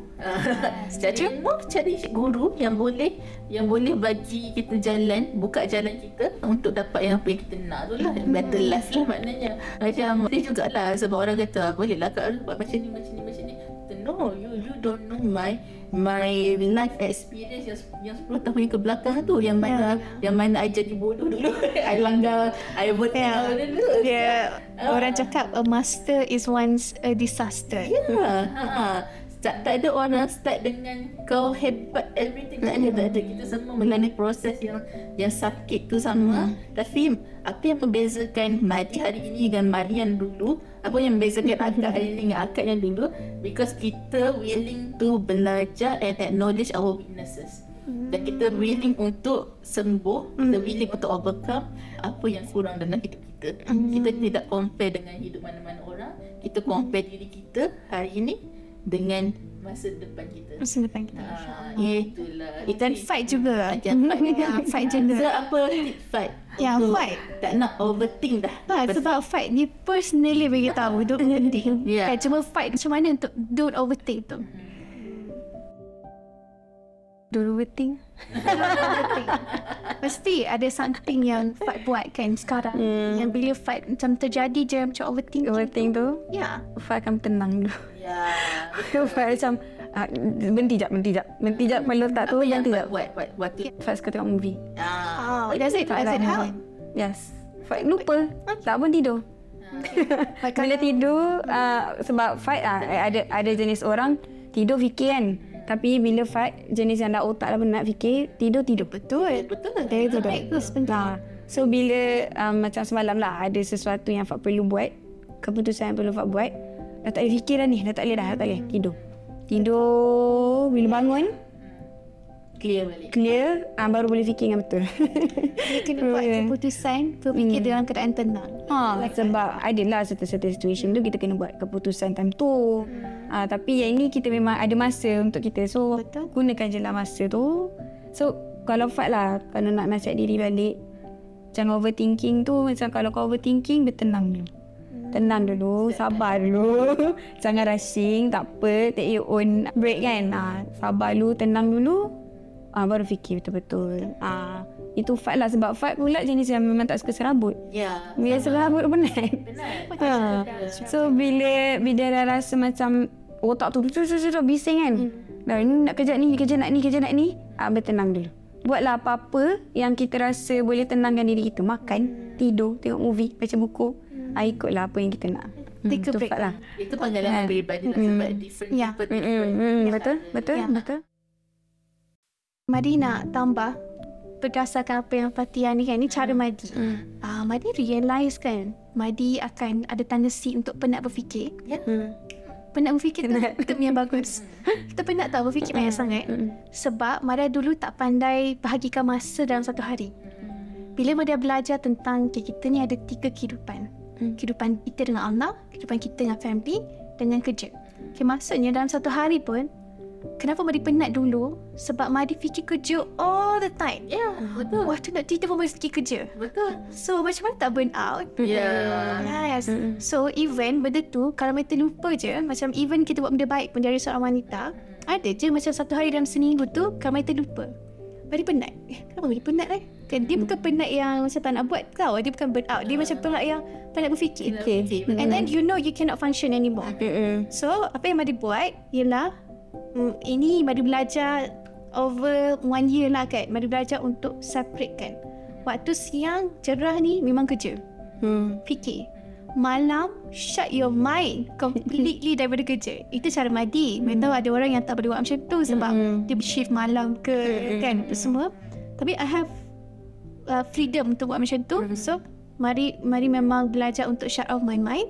cari ilmu, cari guru yang boleh yang boleh bagi kita jalan, buka jalan kita untuk dapat yang apa yang kita nak tu lah. Better life lah maknanya. Macam, dia jugalah sebab orang kata, boleh lah kak buat macam ni, macam ni, macam ni. No, you you don't know my my life experience yang, yang 10 tahun yang ke belakang tu yang mana yang mana I jadi bodoh dulu. I langgar, I buat
Yeah.
yeah. dulu.
Dia
Ah.
orang cakap a master is once a disaster.
Ya. Ha. Tak, tak ada orang start dengan kau hebat everything tak ada tak ada kita semua melalui proses yang yang sakit tu sama. Tapi apa yang membezakan Madi hari ini dengan Madi yang dulu? Apa yang membezakan akak hari ini dengan akak yang dulu? Because kita willing to belajar and acknowledge our weaknesses. Dan kita willing untuk sembuh kita willing untuk overcome apa yang kurang dalam hidup kita. Kita tidak compare dengan hidup mana-mana orang. Kita compare diri kita hari ini dengan masa depan kita
Masa depan kita.
Ah, itulah
Dan fight juga.
Jangan fight juga.
Fight
So
juga.
apa fight?
Ya,
Untuk
fight.
Tak nak overthink dah.
Ha, sebab fight ni personally bagi tahu don't overthink.
Yeah.
Kan cuma fight macam mana untuk don't overthink tu. Don't overthink. Don't overthink. Mesti ada something yang fight buat kan sekarang. Yang bila fight macam terjadi je macam overthink.
Overthink tu
Ya.
Fai akan tenang dulu
Ya.
Fai macam ah, Berhenti jap Berhenti jap Berhenti jap Main letak tu
yang
Berhenti
buat
jap
buat buat waktu
Fai suka tengok movie.
Ah.
Oh, does it, does it help?
Yes. Fai lupa. Tak pun tidur. Bila tidur uh, Sebab fight uh, ada ada jenis orang Tidur fikir kan. Tapi bila fight Jenis yang dah otak dah penat fikir Tidur tidur.
Betul.
Betul
Dari tu dah. Itu sepenting.
Nah, so bila um, macam semalam lah ada sesuatu yang Fak perlu buat, keputusan yang perlu Fak buat, dah tak boleh fikir dah ni, dah tak boleh dah, dah tak boleh. Tidur. Tidur, bila bangun,
Clear balik.
clear ah, baru boleh fikir yang betul.
Dia kena buat
Yeah.
keputusan berfikir dalam keadaan tenang.
Ha, sebab adalah certain-certain situation tu kita kena buat keputusan time tu. Ha, tapi yang ni kita memang ada masa untuk kita. So,
Betul.
gunakan je lah masa tu. So, kalau Fat lah, kalau nak nasihat diri balik, jangan overthinking tu. Macam kalau kau overthinking, bertenang dulu. Tenang dulu, sabar dulu. Jangan rushing, tak apa. Take your own break kan. Ha, sabar dulu, tenang dulu. Ah baru fikir betul-betul. Ah itu Fat lah sebab Fat pula jenis yang memang tak suka serabut.
Ya.
Bila serabut penat. ha. So bila bila dah rasa macam otak tu tu tu tu bising kan. Dah ni nak kerja ni, kerja nak ni, kerja nak ni. Ah bertenang dulu. Buatlah apa-apa yang kita rasa boleh tenangkan diri kita. Makan, tidur, tengok movie, baca buku. Ah ikutlah apa yang kita nak.
Take a
tu
break
lah.
Itu pengalaman peribadi lah sebab different
Ya.
people.
Hmm, hmm, hmm, betul, betul,
Ya.
betul.
Madi nak tambah berdasarkan apa yang Fatia ni kan ni cara Madi.
Hmm.
Ah Madi realise kan Madi akan ada tendency untuk penat berfikir.
Ya.
Hmm.
Penat berfikir tu term yang bagus. Kita penat tak berfikir banyak sangat. Sebab Maria dulu tak pandai bahagikan masa dalam satu hari. Bila Maria belajar tentang okay, kita ni ada tiga kehidupan. Kehidupan kita dengan Allah, kehidupan kita dengan family, dengan kerja. Okay, maksudnya dalam satu hari pun, kenapa Madi penat dulu? Sebab Madi fikir kerja all the time.
Ya, betul.
Waktu nak tidur pun Madi fikir kerja.
Betul.
So macam mana tak burn out?
Ya.
Yes. So even benda tu kalau kita lupa je macam even kita buat benda baik pun dari seorang wanita ada je macam satu hari dalam seminggu tu kalau kita lupa. Badi penat. Kenapa Badi penat eh? Kan dia bukan penat yang macam tak nak buat tau. Dia bukan burn out. Dia macam penat yang penat berfikir.
Okay.
And then you know you cannot function anymore.
Hmm.
So apa yang Madi buat ialah mm, ini Madi belajar over one year lah kan. Madi belajar untuk separatekan. Waktu siang cerah ni memang kerja.
Hmm.
Fikir. Malam shut your mind completely daripada kerja. Itu cara Madi.
Hmm.
Memang tahu ada orang yang tak boleh buat macam tu sebab dia shift malam ke
Hmm.
kan apa semua. Tapi I have uh, freedom untuk buat macam tu.
Hmm.
So mari mari memang belajar untuk shut off my mind.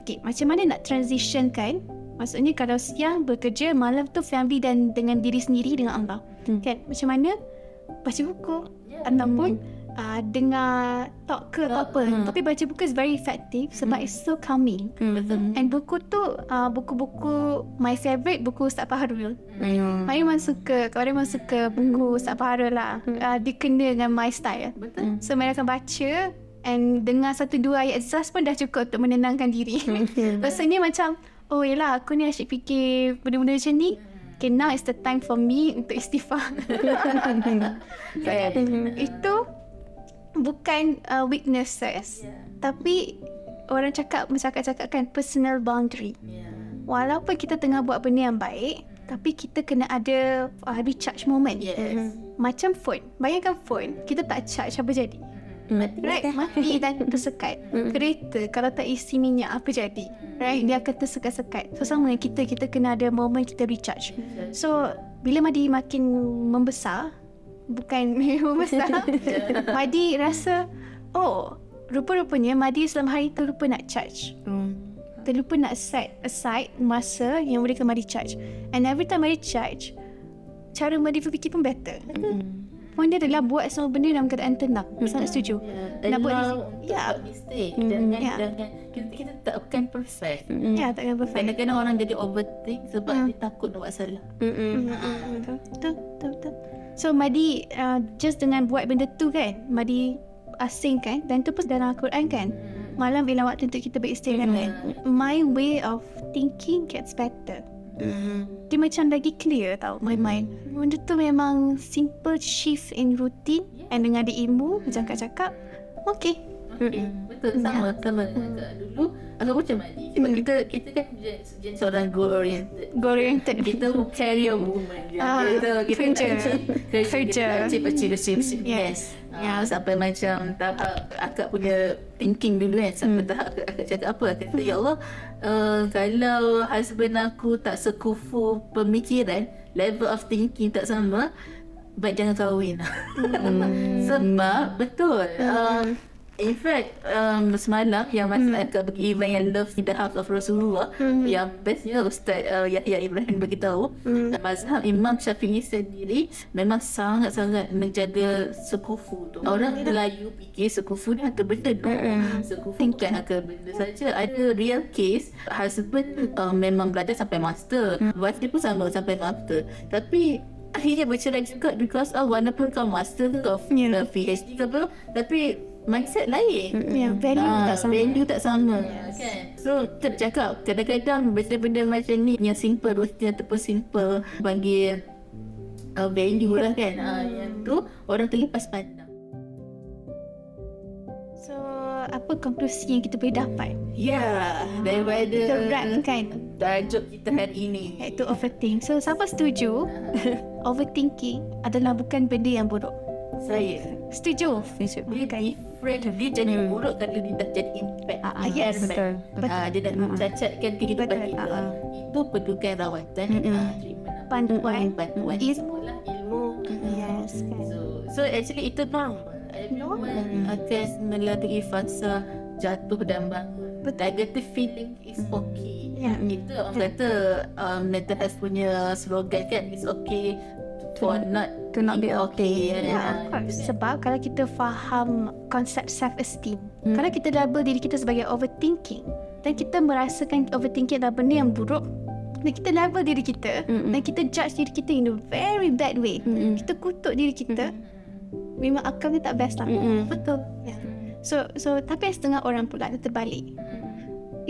Okay, macam mana nak transition kan? Maksudnya kalau siang bekerja, malam tu family dan dengan diri sendiri dengan Allah.
Hmm.
Kan? Macam mana? Baca buku. Ataupun uh, dengar talk ke apa-apa. Tapi baca buku is very effective sebab it's so calming.
Hmm.
And buku tu uh, buku-buku my favourite buku Ustaz Fahrul.
Hmm.
Saya memang suka, kalau memang suka buku Ustaz Fahrul lah. Uh, dia kena dengan my style.
Betul.
So, saya akan baca and dengar satu dua ayat Zaz pun dah cukup untuk menenangkan diri. Rasanya macam, oh yelah aku ni asyik fikir benda-benda macam ni. Okay, now is the time for me untuk istighfar. Itu bukan uh, weaknesses. Tapi orang cakap, cakap-cakap kan personal boundary.
Ya.
Walaupun kita tengah buat benda yang baik, tapi kita kena ada uh, recharge moment.
Yes.
Macam phone. Bayangkan phone, kita tak charge apa jadi?
Mati.
Right, mati dan tersekat. Kereta kalau tak isi minyak apa jadi? Right, dia akan tersekat-sekat. So sama dengan kita, kita kena ada moment kita recharge. So bila Madi makin membesar, bukan membesar, Madi rasa, oh rupa-rupanya Madi selama hari tu lupa nak charge. Terlupa nak set aside masa yang boleh Madi charge. And every time Madi charge, cara Madi berfikir pun better. Poin dia adalah buat semua benda dalam keadaan tenang. Sangat setuju.
Ya.
Nak buat
untuk
ya.
buat mistake. Jangan,
Ya.
jangan. Kita, kita takkan perfect.
Ya, takkan perfect.
Kadang-kadang orang jadi overthink sebab
Hmm.
dia takut nak buat salah.
Betul, betul, betul. So Madi uh, just dengan buat benda tu kan, Madi asing kan dan tu pun dalam Al-Quran kan. Malam bila waktu untuk kita beristirahat kan. My way of thinking gets better. Dia macam lagi clear tau my mind. Benda tu memang simple shift in routine and dengan ada ilmu macam kak cakap. Okay.
Okay. Betul sama sama Kak dulu. Aku macam Madi sebab kita kita kan jenis, orang goal oriented
Goal oriented.
kita career woman je.
Ah,
kita kita
kerja.
kerja
Kerja.
achieve achieve achieve achieve.
Yes.
Ya, sampai macam tahap akak punya thinking dulu kan. Sampai tahap akak, cakap apa? Akak kata ya Allah uh, kalau husband aku tak sekufu pemikiran level of thinking tak sama baik jangan kahwin. Sebab betul. Uh, In fact, um, semalam yang masa hmm. aku pergi event yang Love in the House of Rasulullah, hmm. yang bestnya Ustaz uh, Yahya Ibrahim beritahu, hmm. mazhab Imam Syafi'i sendiri memang sangat-sangat menjaga sekufu tu. Hmm. Orang Melayu fikir sekufu ni harta benda tu. Hmm. Sekufu bukan harta benda saja. Ada real case, husband uh, memang belajar sampai master. Hmm. Wife dia pun sama sampai master. Tapi akhirnya bercerai juga because of walaupun kau master ke kau yeah. PhD ke apa tapi mindset lain.
Ya, yeah, value uh, tak sama.
Value tak sama. Yes. Kan? So, kita cakap kadang-kadang benda-benda macam ni yang simple, roti ataupun simple bagi uh, value lah kan. Uh, yang tu orang terlepas pandang.
So, apa konklusi yang kita boleh dapat?
Ya, yeah, daripada
Terberat kan?
Tajuk kita hari ini.
Iaitu overthink. So, siapa setuju overthinking adalah bukan benda yang buruk?
Saya.
Setuju?
Setuju. Dia kan friend dia jadi buruk kalau dia dah jadi impact.
Uh, yes.
Betul. betul. Uh, dia dah mencacatkan kehidupan kita. Uh, Itu perlukan rawatan.
Mm-hmm. Uh, bantuan.
Bantuan.
Ilmu.
Lah, ilmu.
Yes. Kan.
So, so actually itu normal. Everyone akan melalui fasa jatuh dan bangun. But negative feeling is okay. Yeah. Itu orang kata um, mental health punya slogan kan. It's okay for not
to not be okay.
okay. Yeah, yeah. Sebab kalau kita faham konsep self esteem, hmm. kalau kita label diri kita sebagai overthinking dan kita merasakan overthinking adalah benda yang buruk, dan kita label diri kita hmm. dan kita judge diri kita in a very bad way. Hmm. Kita kutuk diri kita. Hmm. Memang akal ni tak best lah. Hmm. Betul. Yeah. So so tapi setengah orang pula terbalik.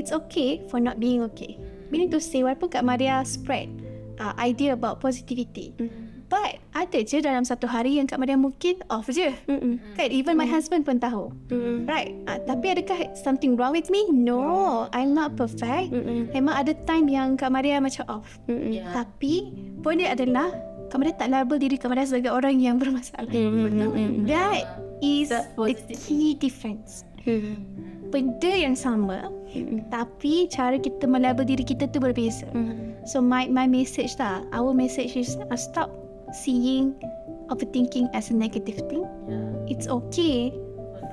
It's okay for not being okay. Meaning to say walaupun Kak Maria spread uh, idea about positivity. Mm. But ada je dalam satu hari yang Kak Maria mungkin off je. Mm-mm. Kan even my husband pun tahu. Mm-mm. Right? Uh, tapi adakah something wrong with me? No, I'm not perfect. Mm-mm. Memang ada time yang Kak Maria macam off. Yeah. Tapi point dia adalah Kak Maria tak label diri Kak Maria sebagai orang yang bermasalah. Mm-mm. That is the key difference. Mm-mm. Benda yang sama mm-hmm. Tapi cara kita melabel diri kita tu berbeza mm-hmm. So my my message lah Our message is uh, Stop seeing overthinking as a negative thing. Yeah. It's okay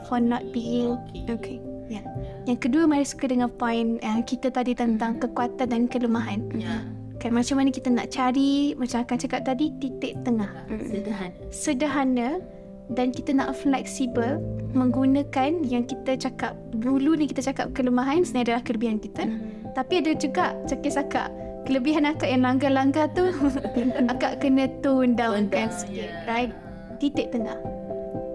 for not being okay. Yeah. Yang kedua, mari suka dengan point yang kita tadi tentang kekuatan dan kelemahan. Yeah. Kan macam mana kita nak cari, macam akan cakap tadi, titik tengah.
Sederhana.
Sederhana dan kita nak fleksibel menggunakan yang kita cakap dulu ni kita cakap kelemahan sebenarnya adalah kelebihan kita. Mm. Tapi ada juga cakap-cakap kelebihan akak yang langgar-langgar tu akak kena tone down kan sikit yeah. right titik tengah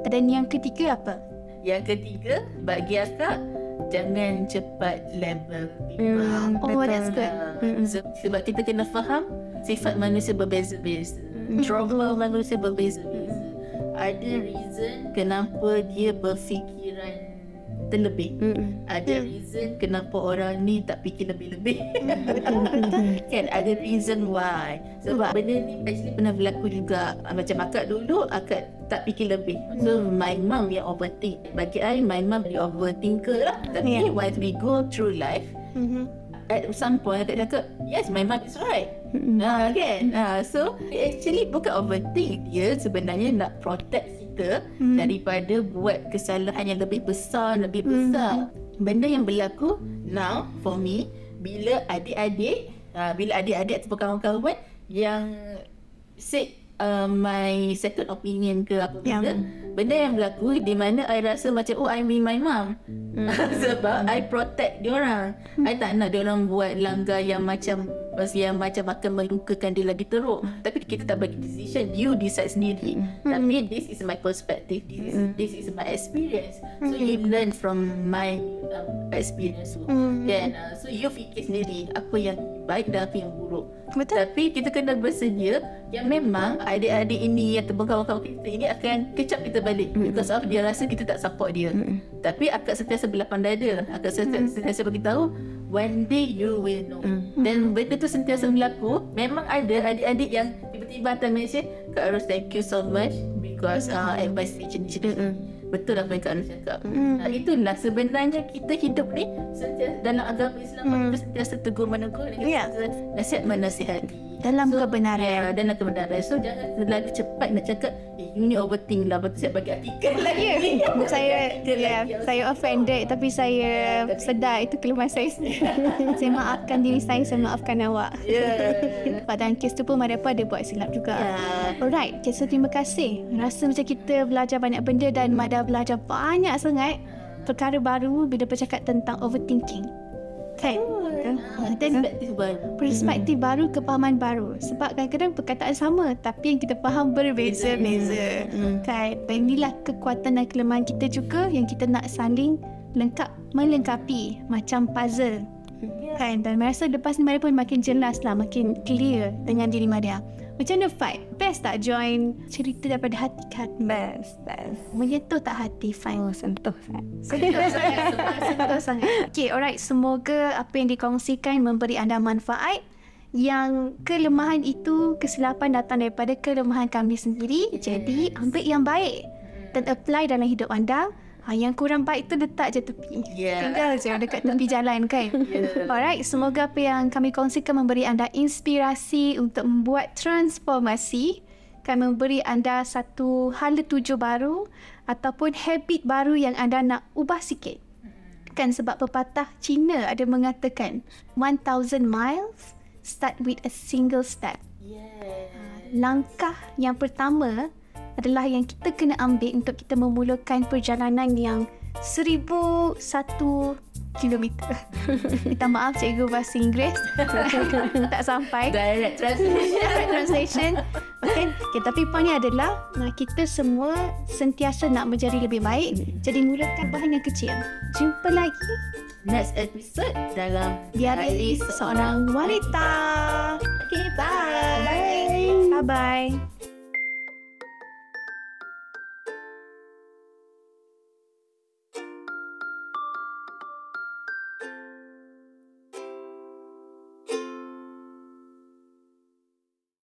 dan yang ketiga apa
yang ketiga bagi akak jangan cepat label
mm, oh betul. that's good
mm. sebab kita kena faham sifat manusia berbeza-beza mm. trauma manusia berbeza-beza ada reason kenapa dia berfikiran terlebih. Mm-hmm. Ada reason kenapa orang ni tak fikir lebih-lebih. kan ada reason why. Sebab mm. benda ni actually pernah berlaku juga. Macam akak dulu akak tak fikir lebih. So my mom yang overthink. Bagi I my mom dia overthinker lah. Tapi yeah. when we go through life mm-hmm. At some point Akak cakap Yes my mom is right mm-hmm. uh, Kan uh, So Actually bukan overthink Dia sebenarnya nak protect kita hmm. daripada buat kesalahan yang lebih besar lebih besar hmm. benda yang berlaku now for me bila adik-adik uh, bila adik-adik atau kawan-kawan yang say uh, my second opinion ke apa benda benda yang berlaku di mana I rasa macam oh I'm with my mom hmm. sebab I protect dia orang hmm. I tak nak dia orang buat langgar yang macam yang macam akan melukakan dia lagi teruk tapi kita tak bagi decision you decide sendiri hmm. tapi this is my perspective this, hmm. this is my experience so hmm. you learn from my um, experience hmm. kan uh, so you fikir sendiri apa yang baik dan apa yang buruk Betul. Tapi kita kena bersedia yang memang adik-adik ini atau kawan-kawan kita ini akan kecap kita balik mm-hmm. because of dia rasa kita tak support dia. Mm-hmm. Tapi akak sentiasa berlapang dada. Akak sentiasa, mm-hmm. sentiasa beritahu one day you will know. Mm-hmm. Dan benda tu sentiasa berlaku. Memang ada adik-adik yang tiba-tiba datang Malaysia, Kak Arus thank you so much because uh, advice macam ni. Mm-hmm betul apa yang Kak Anus cakap. Mm. Nah, itulah sebenarnya kita hidup ni sentiasa dalam agama Islam mm. kita sentiasa tegur menegur dan yeah. nasihat menasihati.
Dalam
So,
kebenaran.
Ya, dan nak kebenaran. So jangan terlalu cepat nak cakap, eh, you ni overthink lah. Lepas bagi artikel lagi.
Ya, saya ya, saya offended tapi saya sedar itu kelemahan saya saya maafkan diri saya, saya maafkan awak.
Ya.
Pada kes tu pun mereka ada buat silap juga.
Ya.
Alright, okay, so terima kasih. Rasa macam kita belajar banyak benda dan dah belajar banyak sangat perkara baru bila bercakap tentang overthinking. Kan?
Ah,
Dan
Perspektif baru.
perspektif baru, kepahaman baru. Sebab kadang-kadang perkataan sama tapi yang kita faham berbeza-beza. Kan? Dan inilah kekuatan dan kelemahan kita juga yang kita nak saling lengkap, melengkapi macam puzzle. Kan? Dan saya rasa lepas ni Maria pun makin jelas lah, makin clear dengan diri Maria. Macam mana Fight? Best tak join cerita daripada hati ke hati?
Best, best.
Menyentuh tak hati Fight?
Oh, sentuh sangat.
Sentuh sangat. Sentuh sangat. Okay, alright. Semoga apa yang dikongsikan memberi anda manfaat. Yang kelemahan itu, kesilapan datang daripada kelemahan kami sendiri. Jadi, ambil yang baik dan apply dalam hidup anda. Ha, yang kurang baik tu letak je tepi.
Ya.
Tinggal je dekat tepi jalan kan. Alright, semoga apa yang kami kongsikan memberi anda inspirasi untuk membuat transformasi akan memberi anda satu hala tuju baru ataupun habit baru yang anda nak ubah sikit. Kan sebab pepatah Cina ada mengatakan 1000 miles start with a single step. Langkah yang pertama adalah yang kita kena ambil untuk kita memulakan perjalanan yang seribu satu kilometer. Minta maaf cikgu bahasa Inggeris. tak sampai.
Direct translation.
Direct translation. Okay. okay. Tapi poinnya adalah nah, kita semua sentiasa nak menjadi lebih baik. Jadi mulakan bahan yang kecil. Jumpa lagi
Next episode dalam
Diari Seorang Wanita.
Okay, bye.
Bye. Bye-bye.